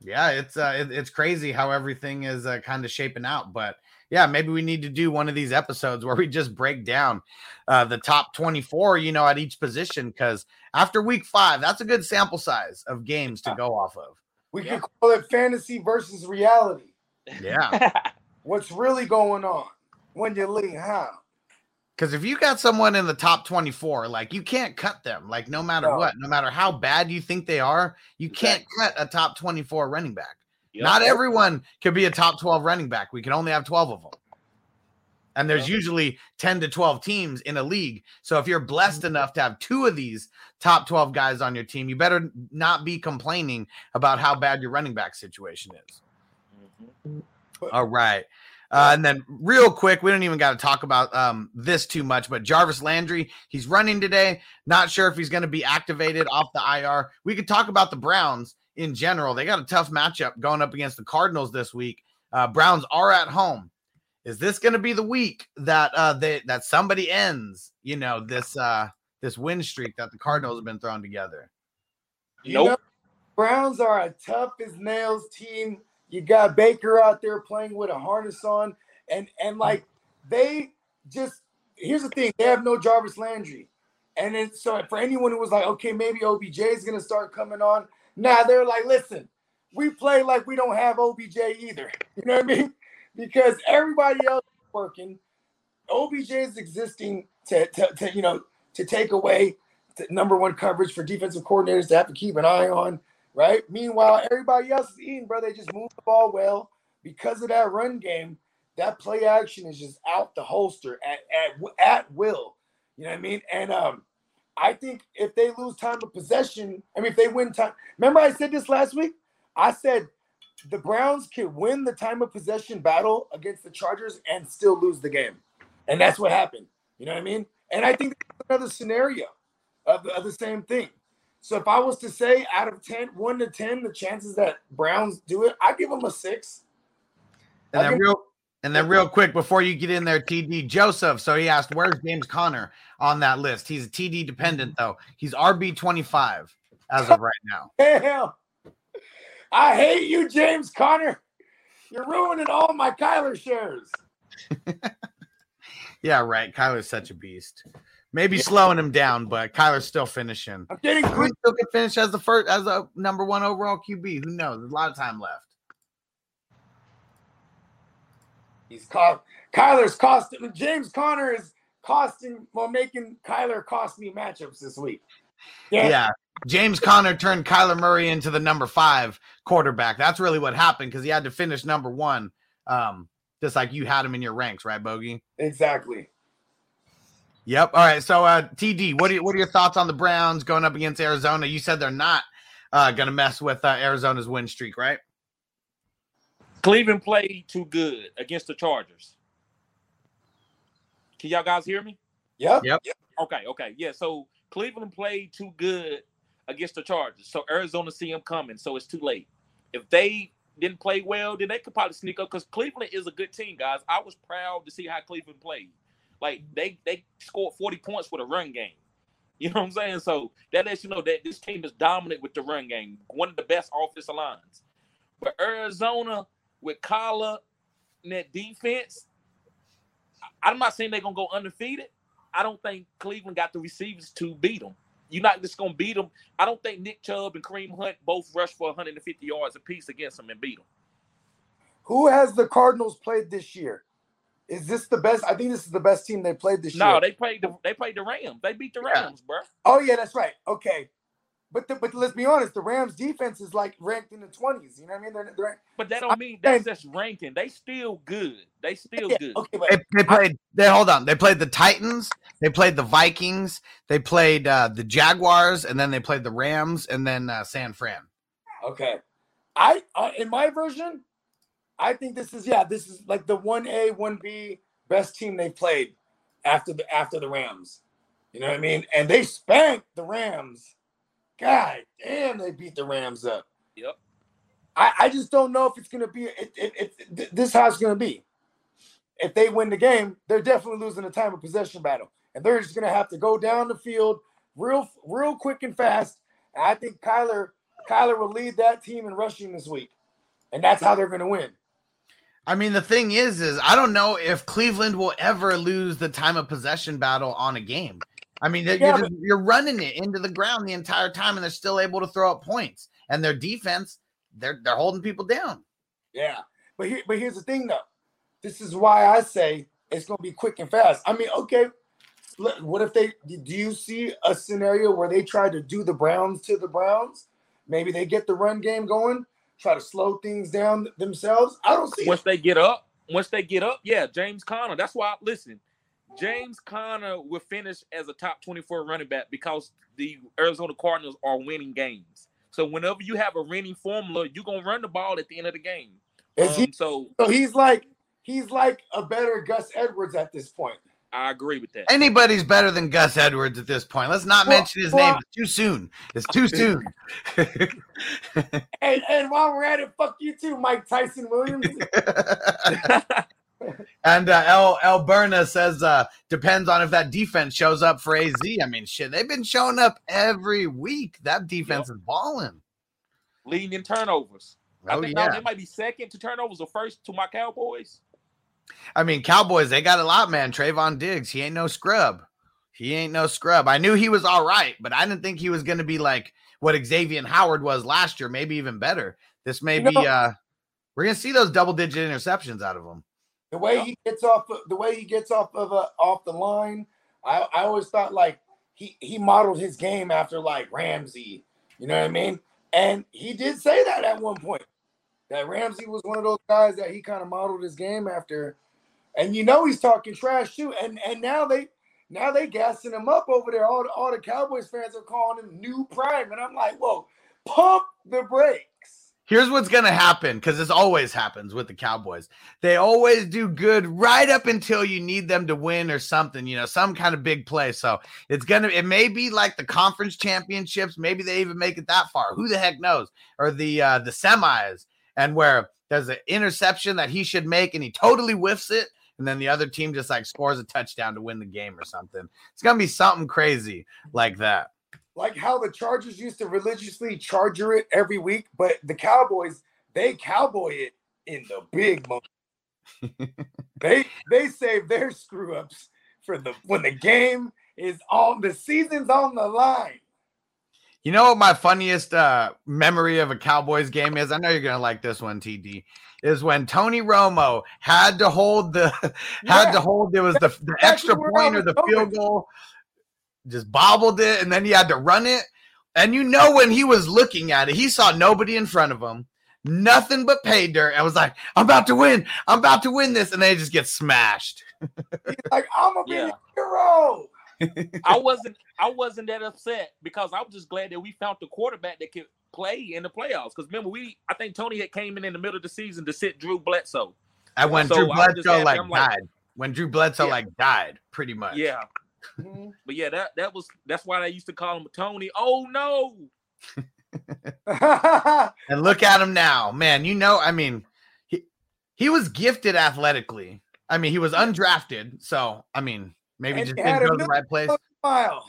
yeah, it's uh it- it's crazy how everything is uh, kind of shaping out, but yeah, maybe we need to do one of these episodes where we just break down uh, the top 24, you know, at each position. Because after week five, that's a good sample size of games to go off of. We could call it fantasy versus reality. Yeah. What's really going on when you leave how? Because if you got someone in the top 24, like you can't cut them, like no matter No. what, no matter how bad you think they are, you can't cut a top 24 running back. Yep. Not everyone can be a top 12 running back. We can only have 12 of them. And there's usually 10 to 12 teams in a league. So if you're blessed enough to have two of these top 12 guys on your team, you better not be complaining about how bad your running back situation is. All right. Uh, and then, real quick, we don't even got to talk about um, this too much, but Jarvis Landry, he's running today. Not sure if he's going to be activated off the IR. We could talk about the Browns in general. They got a tough matchup going up against the Cardinals this week. Uh, Browns are at home. Is this going to be the week that uh, they that somebody ends? You know this uh, this win streak that the Cardinals have been throwing together. You Nope. know, Browns are a tough as nails team. You got Baker out there playing with a harness on, and and like they just here's the thing: they have no Jarvis Landry, and then so for anyone who was like, okay, maybe OBJ is gonna start coming on. Now they're like, listen, we play like we don't have OBJ either. You know what I mean? Because everybody else is working. OBJ is existing to, to, to you know to take away the number one coverage for defensive coordinators to have to keep an eye on, right? Meanwhile, everybody else is eating, bro. They just move the ball well because of that run game. That play action is just out the holster at at at will. You know what I mean? And um, I think if they lose time of possession, I mean, if they win time, remember I said this last week. I said the Browns can win the time of possession battle against the Chargers and still lose the game, and that's what happened. You know what I mean? And I think another scenario of, of the same thing. So if I was to say out of 10, 1 to 10, the chances that Browns do it, I give them a six. And give- real and then real quick before you get in there, TD Joseph. So he asked, "Where's James Conner on that list?" He's a TD dependent mm-hmm. though. He's RB twenty five as of right now. Hell, I hate you, James Conner. You're ruining all my Kyler shares. Yeah, right. Kyler's such a beast. Maybe slowing him down, but Kyler's still finishing. I'm getting good. still could finish as the first as a number one overall QB. Who knows? There's a lot of time left. He's cost. Kyler's costing. James Conner is costing. Well, making Kyler cost me matchups this week. Yeah. yeah. James Conner turned Kyler Murray into the number five quarterback. That's really what happened because he had to finish number one. Um, just like you had him in your ranks, right, Bogey? exactly. Yep. All right. So, uh, TD, what are what are your thoughts on the Browns going up against Arizona? You said they're not uh, going to mess with uh, Arizona's win streak, right? Cleveland played too good against the Chargers. Can y'all guys hear me? Yep. Yep. Okay, okay. Yeah, so Cleveland played too good against the Chargers. So Arizona see them coming, so it's too late. If they didn't play well, then they could probably sneak up because Cleveland is a good team, guys. I was proud to see how Cleveland played. Like they they scored 40 points with a run game. You know what I'm saying? So that lets you know that this team is dominant with the run game, one of the best offensive lines. But Arizona with Kyler and that defense, I'm not saying they're gonna go undefeated. I don't think Cleveland got the receivers to beat them. You're not just gonna beat them. I don't think Nick Chubb and Kareem Hunt both rush for 150 yards apiece against them and beat them. Who has the Cardinals played this year? Is this the best? I think this is the best team they played this No, year. No, they played the they played the Rams. They beat the Yeah. Rams, bro. Oh yeah, that's right. Okay, but the, but let's be honest, the Rams defense is like ranked in the twenties. You know what I mean? They're, they're But that don't mean that's just ranking. They still good. They still yeah, good. okay, but They, they played. They hold on. They played the Titans. They played the Vikings. They played uh, the Jaguars, and then they played the Rams, and then uh, San Fran. okay. I uh, in my version, I think this is yeah, this is like the one A, one B best team they've played after the after the Rams. You know what I mean? And they spanked the Rams. God damn, they beat the Rams up. Yep. I, I just don't know if it's gonna be it, it, it, this how it's gonna be. If they win the game, they're definitely losing the time of possession battle, and they're just gonna have to go down the field real real quick and fast. And I think Kyler Kyler will lead that team in rushing this week, and that's how they're gonna win. I mean, the thing is, is I don't know if Cleveland will ever lose the time of possession battle on a game. I mean, you're, Yeah, just- you're running it into the ground the entire time, and they're still able to throw up points. And their defense, they're they're holding people down. Yeah, but here, but here's the thing though. This is why I say it's gonna be quick and fast. I mean, okay, let- what if they? Do you see a scenario where they try to do the Browns to the Browns? Maybe they get the run game going, try to slow things down themselves. I don't see. Once It. they get up, once they get up, yeah, James Conner. That's why listen, James Conner will finish as a top 24 running back because the Arizona Cardinals are winning games. So whenever you have a winning formula, you're gonna run the ball at the end of the game. Is he? Um, so So he's like he's like a better Gus Edwards at this point. I agree with that. Anybody's better than Gus Edwards at this point. Let's not Well, mention his well- name. It's too soon. It's too soon. And and while we're at it, fuck you too, Mike Tyson Williams. and uh, El El Berna says uh, depends on if that defense shows up for AZ. I mean, shit, they've been showing up every week. That defense is balling. Leading in turnovers. I Oh think no, yeah. they might be second to turnovers or first to my Cowboys. I mean, Cowboys, they got a lot, man. Trevon Diggs, he ain't no scrub. He ain't no scrub. I knew he was all right, but I didn't think he was going to be like what Xavier Howard was last year, maybe even better. This may You know- be, uh, we're going to see those double digit interceptions out of him. The way he gets off the way he gets off of a, off the line I, I always thought like he he modeled his game after like Ramsey you know what I mean? And he did say that at one point that Ramsey was one of those guys that he kind of modeled his game after. And you know he's talking trash too and and now they now they gassing him up over there. All the, all the Cowboys fans are calling him new prime and I'm like whoa pump the brakes Here's what's going to happen because this always happens with the Cowboys. They always do good right up until you need them to win or something, you know, some kind of big play. So it's going to, it may be like the conference championships. Maybe they even make it that far. Who the heck knows? Or the, uh, the semis and where there's an interception that he should make and he totally whiffs it. And then the other team just like scores a touchdown to win the game or something. It's going to be something crazy like that. Like how the Chargers used to religiously charger it every week, but the Cowboys they cowboy it in the big moment. they they save their screw ups for the when the game is on the season's on the line. You know what my funniest uh, memory of a Cowboys game is? I know you're gonna like this one, TD. Is when Tony Romo had to hold the had Yeah. to hold there was the, the extra point or the field goal, just bobbled it, and then he had to run it. And you know when he was looking at it, he saw nobody in front of him, nothing but pay dirt, and was like, "I'm about to win, I'm about to win this," and they just get smashed. He's like, I'm gonna be Yeah. hero. I wasn't I wasn't that upset because I was just glad that we found the quarterback that could play in the playoffs. Because remember, we I think Tony had came in in the middle of the season to sit Drew Bledsoe. And when So Drew I was just Bledsoe like like- died, when Drew Bledsoe Yeah. like died, pretty much. Yeah, Mhm. but yeah, that that was that's why they used to call him Tony. Oh no, And look at him now, man. You know, I mean, he he was gifted athletically. I mean, he was undrafted, so I mean, maybe And just didn't go to the right place. Smile.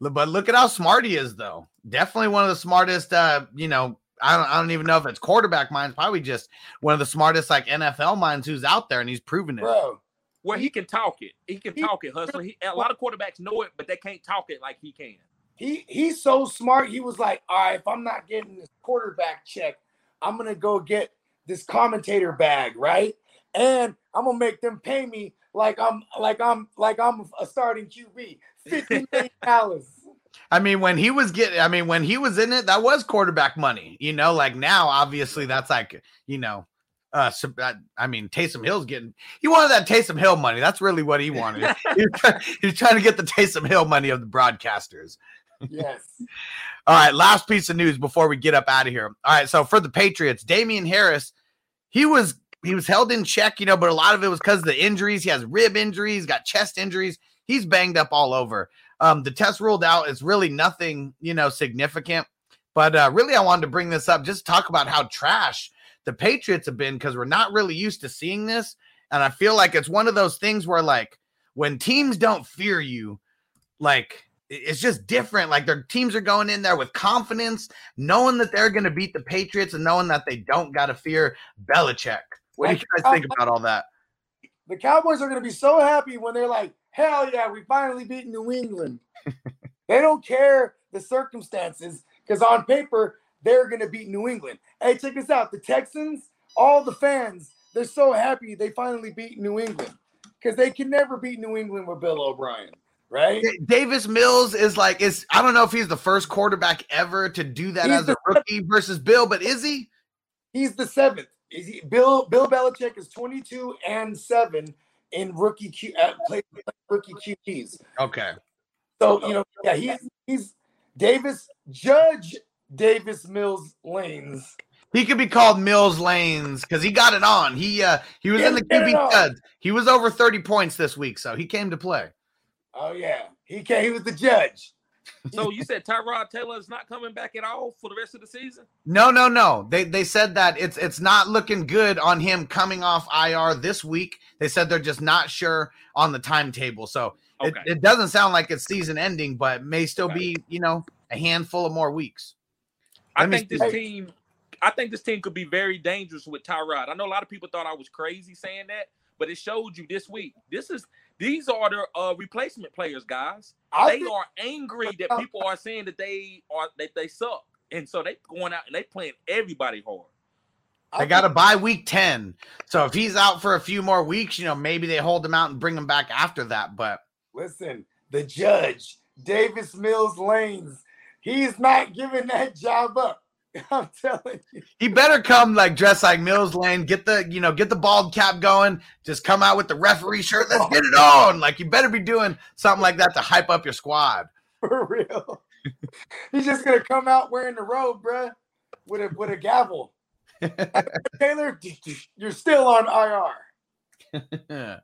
Look- But look at how smart he is, though. Definitely one of the smartest. Uh, you know, I don't, I don't even know if it's quarterback minds. Probably just one of the smartest like NFL minds who's out there, and he's proven it. Bro. Well, he can talk it. He can He- talk it, hustler. He, a lot of quarterbacks know it, but they can't talk it like he can. He he's so smart. He was like, all right, if I'm not getting this quarterback check, I'm gonna go get this commentator bag, right? And I'm gonna make them pay me like I'm like I'm like I'm a starting QB, fifty million dollars. I mean, when he was getting, I mean, when he was in it, that was quarterback money. You know, like now, obviously, that's like, you know, uh, sub- uh, I mean, Taysom Hill's getting. He wanted that Taysom Hill money. That's really what he wanted. he, was trying, he was trying to get the Taysom Hill money of the broadcasters. Yes. All right, last piece of news before we get up out of here. All right, so for the Patriots, Damien Harris, he was he was held in check, you know, but a lot of it was because of the injuries. He has rib injuries, got chest injuries. He's banged up all over. Um, the test ruled out. It's really nothing, you know, significant. But uh, really, I wanted to bring this up just talk about how trash the Patriots have been because we're not really used to seeing this. And I feel like it's one of those things where, like, when teams don't fear you, like it's just different. Like their teams are going in there with confidence, knowing that they're going to beat the Patriots and knowing that they don't got to fear Belichick. What do you guys uh, think about all that? The Cowboys are gonna be so happy when they're like, hell yeah, we finally beat New England. they don't care the circumstances because on paper they're gonna beat New England. Hey, check this out. The Texans, all the fans, they're so happy they finally beat New England because they can never beat New England with Bill O'Brien, right? Davis Mills is like is I don't know if he's the first quarterback ever to do that He's as a rookie versus Bill, but is he? He's the seventh. Is he, Bill Bill Belichick is 22 and seven in rookie Q, uh, play, rookie QBs. Okay. So you know, yeah, he's he's Davis Judge Davis Mills Lanes. He could be called Mills Lanes because he got it on. He uh he was in the QB on. studs. He was over 30 points this week, so he came to play. Oh yeah, he came. He was the judge. So you said Tyrod Taylor is not coming back at all for the rest of the season? No, no, no. They they said that it's it's not looking good on him coming off IR this week. They said they're just not sure on the timetable. So it, it doesn't sound like it's season ending, but may still Okay. be, you know, a handful of more weeks. I think this team, I think this team could be very dangerous with Tyrod. I know a lot of people thought I was crazy saying that, but it showed you this week. This is these are the uh, replacement players, guys. I they think- are angry that people are saying that they are that they suck, and so they going out and they playing everybody hard. I They got to think- buy week 10. So if he's out for a few more weeks, you know, maybe they hold him out and bring him back after that. But Listen, the judge Davis Mills Lanes. He's not giving that job up. I'm telling you. he better come like dressed like Mills Lane, get the, you know, get the bald cap going, just come out with the referee shirt. Let's get it on. Like you better be doing something like that to hype up your squad. For real. He's just gonna come out wearing the robe, bruh, with a with a gavel. Taylor, you're still on IR.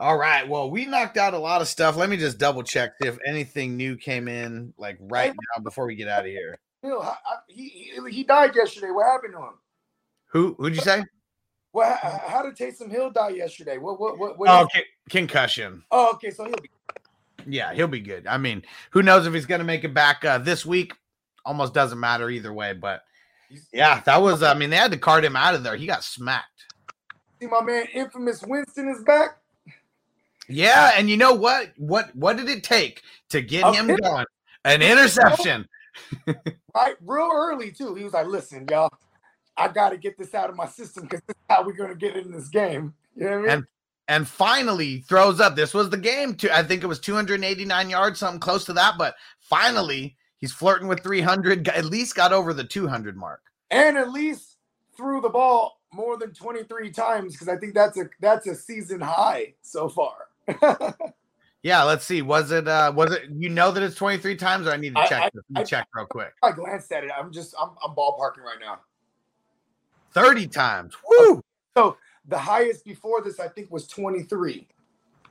All right. Well, we knocked out a lot of stuff. Let me just double check if anything new came in like right now before we get out of here. Bill, I- I- he, he he died yesterday. What happened to him? Who who'd you say? Well, how, how did Taysom Hill die yesterday? What what what? what Oh, con- concussion. oh, okay. So he'll be. Yeah, he'll be good. I mean, who knows if he's going to make it back uh, this week? Almost doesn't matter either way. But yeah, that was. I mean, they had to cart him out of there. He got smacked. See, my man, infamous Winston is back. Yeah, and you know what? What what did it take to get A him pick- going? An interception. Right, real early too. He was like, "Listen, y'all, I got to get this out of my system because this is how we're gonna get in this game." You know what I mean? And and finally throws up. This was the game. To I think it was 289 yards, something close to that. But finally, he's flirting with 300. At least got over the 200 mark. and at least threw the ball more than 23 times because I think that's a that's a season high so far. Yeah, let's see. Was it uh was it you know that it's 23 times or I need to check I- this? Let me I- check real quick. I glanced at it. I'm just I'm, I'm ballparking right now. 30 times. Woo! So the highest before this I think was 23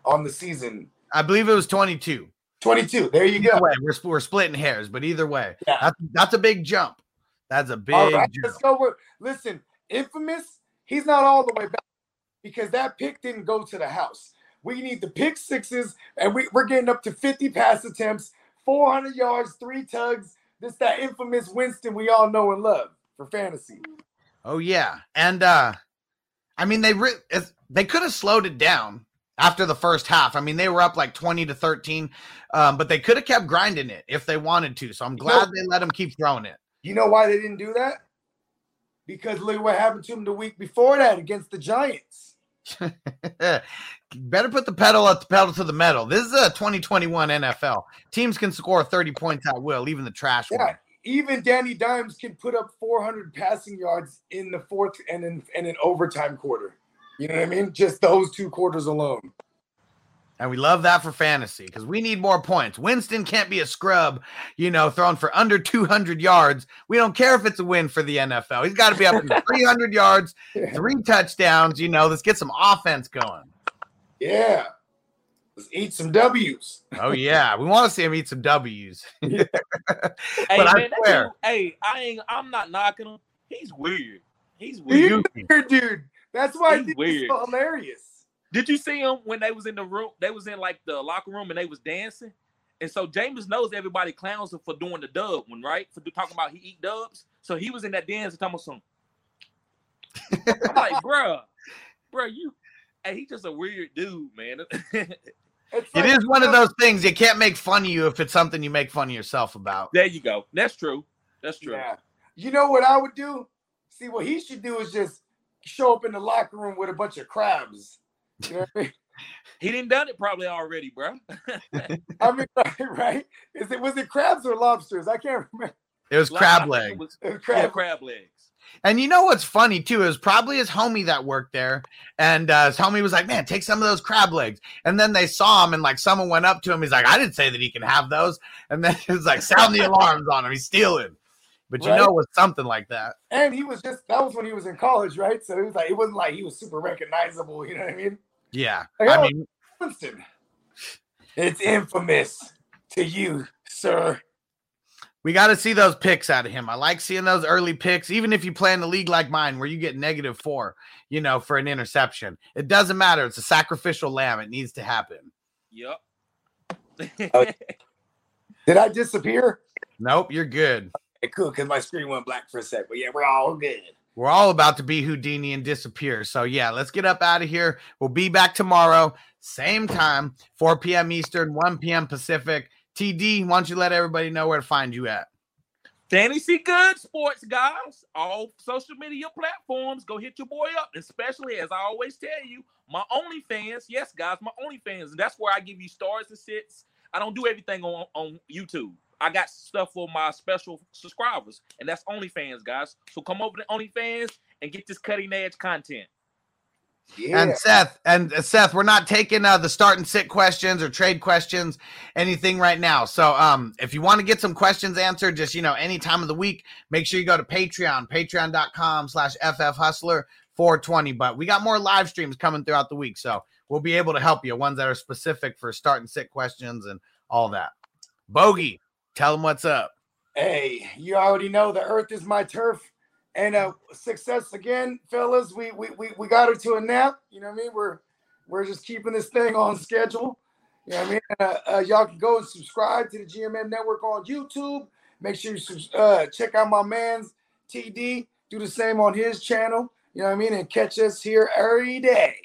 on the season. I believe it was 22. 22. There you go. way, we're, we're splitting hairs, but either way, Yeah. that's, that's a big jump. That's a big All right, jump. let's go. With, listen, infamous. He's not all the way back because that pick didn't go to the house. We need the pick sixes, and we, we're getting up to 50 pass attempts, 400 yards, three tugs. This that infamous Winston we all know and love for fantasy. Oh yeah, and uh I mean they re- they could have slowed it down after the first half. I mean they were up like twenty to thirteen, um, but they could have kept grinding it if they wanted to. So I'm glad they let them keep throwing it. You know why they didn't do that? Because look at what happened to him the week before that against the Giants. Better put the pedal at the pedal to the metal. This is a 2021 NFL. Teams can score 30 points at will, even the trash Yeah, one. even Danny Dimes can put up 400 passing yards in the fourth and in and an overtime quarter. You know what I mean? Just those two quarters alone. And we love that for fantasy because we need more points. Winston can't be a scrub, you know, throwing for under 200 yards. We don't care if it's a win for the NFL. He's got to be up to 300 yards, three touchdowns. You know, let's get some offense going. Yeah. Let's eat some W's. Oh, yeah. We want to see him eat some W's. Hey But I man, that swear- hey, I ain't. I'm not knocking him. He's weird. He's He's weird. weird, dude. That's why I He's think weird. so hilarious. Did you see him when they was in the room? They was in like the locker room and they was dancing. And so Jameis knows everybody clowns him for doing the dub one, right? For talking about he eat dubs. So he was in that dance and talking about some. I'm like, bruh, bruh, you. Hey, he just a weird dude, man. It's like- is one of those things you can't make fun of you if it's something you make fun of yourself about. there you go. That's true. That's true. Yeah. You know what I would do? See, what he should do is just show up in the locker room with a bunch of crabs. You know what I mean? He didn't done it probably already, bruh. I mean, right, right? Is it was it crabs or lobsters? I can't remember. It was I crab legs. it was- It was yeah, crab. crab legs. And you know what's funny too is probably his homie that worked there, and uh, his homie was like, "Man, take some of those crab legs." And then they saw him, and like someone went up to him. He's like, "I didn't say that he can have those." And then it was like, "Sound the alarms on him. He's stealing." But you Right. know, it was something like that. And he was just that was when he was in college, right? So it was like it wasn't like he was super recognizable, you know what I mean? Yeah, Like, I oh, mean, Winston. It's infamous to you, sir. we got to see those picks out of him. I like seeing those early picks, even if you play in a league like mine where you get negative four, you know, for an interception. It doesn't matter. It's a sacrificial lamb. It needs to happen. Yep. Oh, Did I disappear? Nope, you're good. Okay, cool, because my screen went black for a sec. But yeah, we're all good. We're all about to be Houdini and disappear. So, yeah, let's get up out of here. We'll be back tomorrow, same time, 4 p.m. Eastern, 1 p.m. Pacific. TD, why don't you let everybody know where to find you at? Fantasy Good Sports, guys. All social media platforms. Go hit your boy up. Especially, as I always tell you, my OnlyFans. Yes, guys, my OnlyFans. And that's where I give you stars and sits. I don't do everything on, on YouTube. I got stuff for my special subscribers, and that's OnlyFans, guys. So come over to OnlyFans and get this cutting edge content. Yeah. And Seth, and uh, Seth, we're not taking uh, the start and sit questions or trade questions, anything right now. So, um, if you want to get some questions answered, just you know, any time of the week, make sure you go to Patreon, patreon.com slash FF Hustler 420. But we got more live streams coming throughout the week, so we'll be able to help you. Ones that are specific for start and sit questions and all that. Bogey, tell them what's up. Hey, you already know the earth is my turf. And uh success again, fellas. We we we, we got her to a nap. You know what I mean? We're we're just keeping this thing on schedule. You know what I mean? Uh, uh, y'all can go and subscribe to the GMM network on YouTube. Make sure you uh, check out my man's TD. Do the same on his channel. You know what I mean? And catch us here every day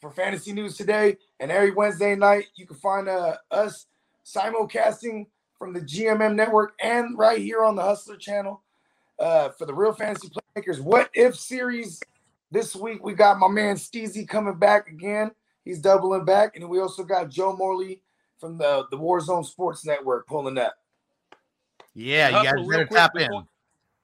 for fantasy news today. And every Wednesday night, you can find uh, us simulcasting from the GMM network and right here on the Hustler channel uh, for the Real Fantasy Playmakers What If series. This week we got my man Steezy coming back again. He's doubling back, and we also got Joe Morley from the the Warzone Sports Network pulling up. Yeah, you Hustler, guys real better quick, tap before- in.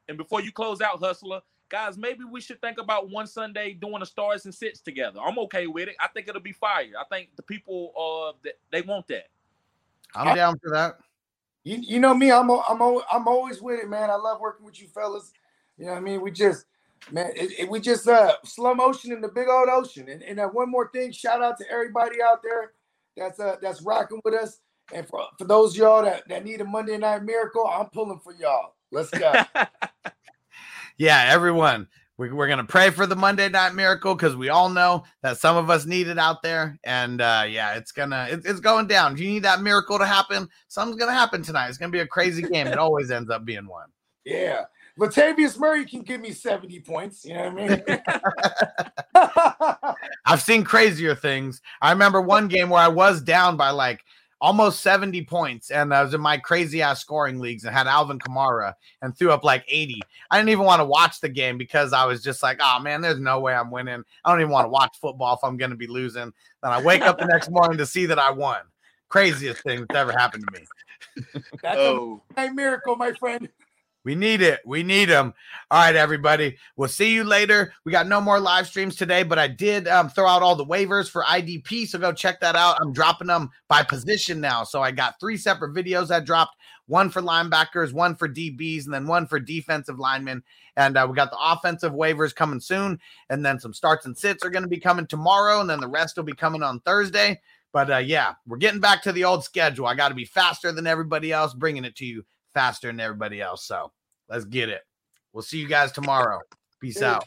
And before you close out, Hustler, guys, maybe we should think about one Sunday doing the stars and sits together. I'm okay with it. I think it'll be fire. I think the people uh that they want that. I'm down for that. You, you know me, I'm I'm I'm always with it, man. I love working with you fellas. You know what I mean? We just man, it, it- we just uh slow motion in the big old ocean. And, and uh, one more thing, shout out to everybody out there that's uh that's rocking with us And for, for those y'all that, that need a Monday night miracle, I'm pulling for y'all. Let's go. yeah, everyone. We, we're gonna pray for the Monday night miracle because we all know that some of us need it out there, and uh, yeah, it's gonna it, it's going down. If you need that miracle to happen, something's gonna happen tonight. It's gonna be a crazy game. It always ends up being one. Yeah, Latavius Murray can give me 70 points. You know what I mean? I've seen crazier things. I remember one game where I was down by like almost 70 points. And I was in my crazy ass scoring leagues and had Alvin Kamara and threw up like 80. I didn't even want to watch the game because I was just like, oh man, there's no way I'm winning. I don't even want to watch football if I'm going to be losing. Then I wake up the next morning to see that I won. Craziest thing that's ever happened to me. That's oh. a miracle, my friend. We need it. We need them. All right, everybody. We'll see you later. We got no more live streams today, but I did um, throw out all the waivers for IDP. So go check that out. I'm dropping them by position now. So I got three separate videos I dropped one for linebackers, one for DBs, and then one for defensive linemen. And uh, we got the offensive waivers coming soon. And then some starts and sits are going to be coming tomorrow. And then the rest will be coming on Thursday. But uh, yeah, we're getting back to the old schedule. I got to be faster than everybody else, bringing it to you faster than everybody else. So let's get it. We'll see you guys tomorrow. Peace out.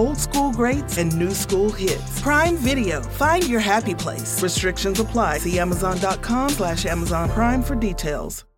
old school greats and new school hits. Prime Video. Find your happy place. Restrictions apply. See Amazon.com slash Amazon Prime for details.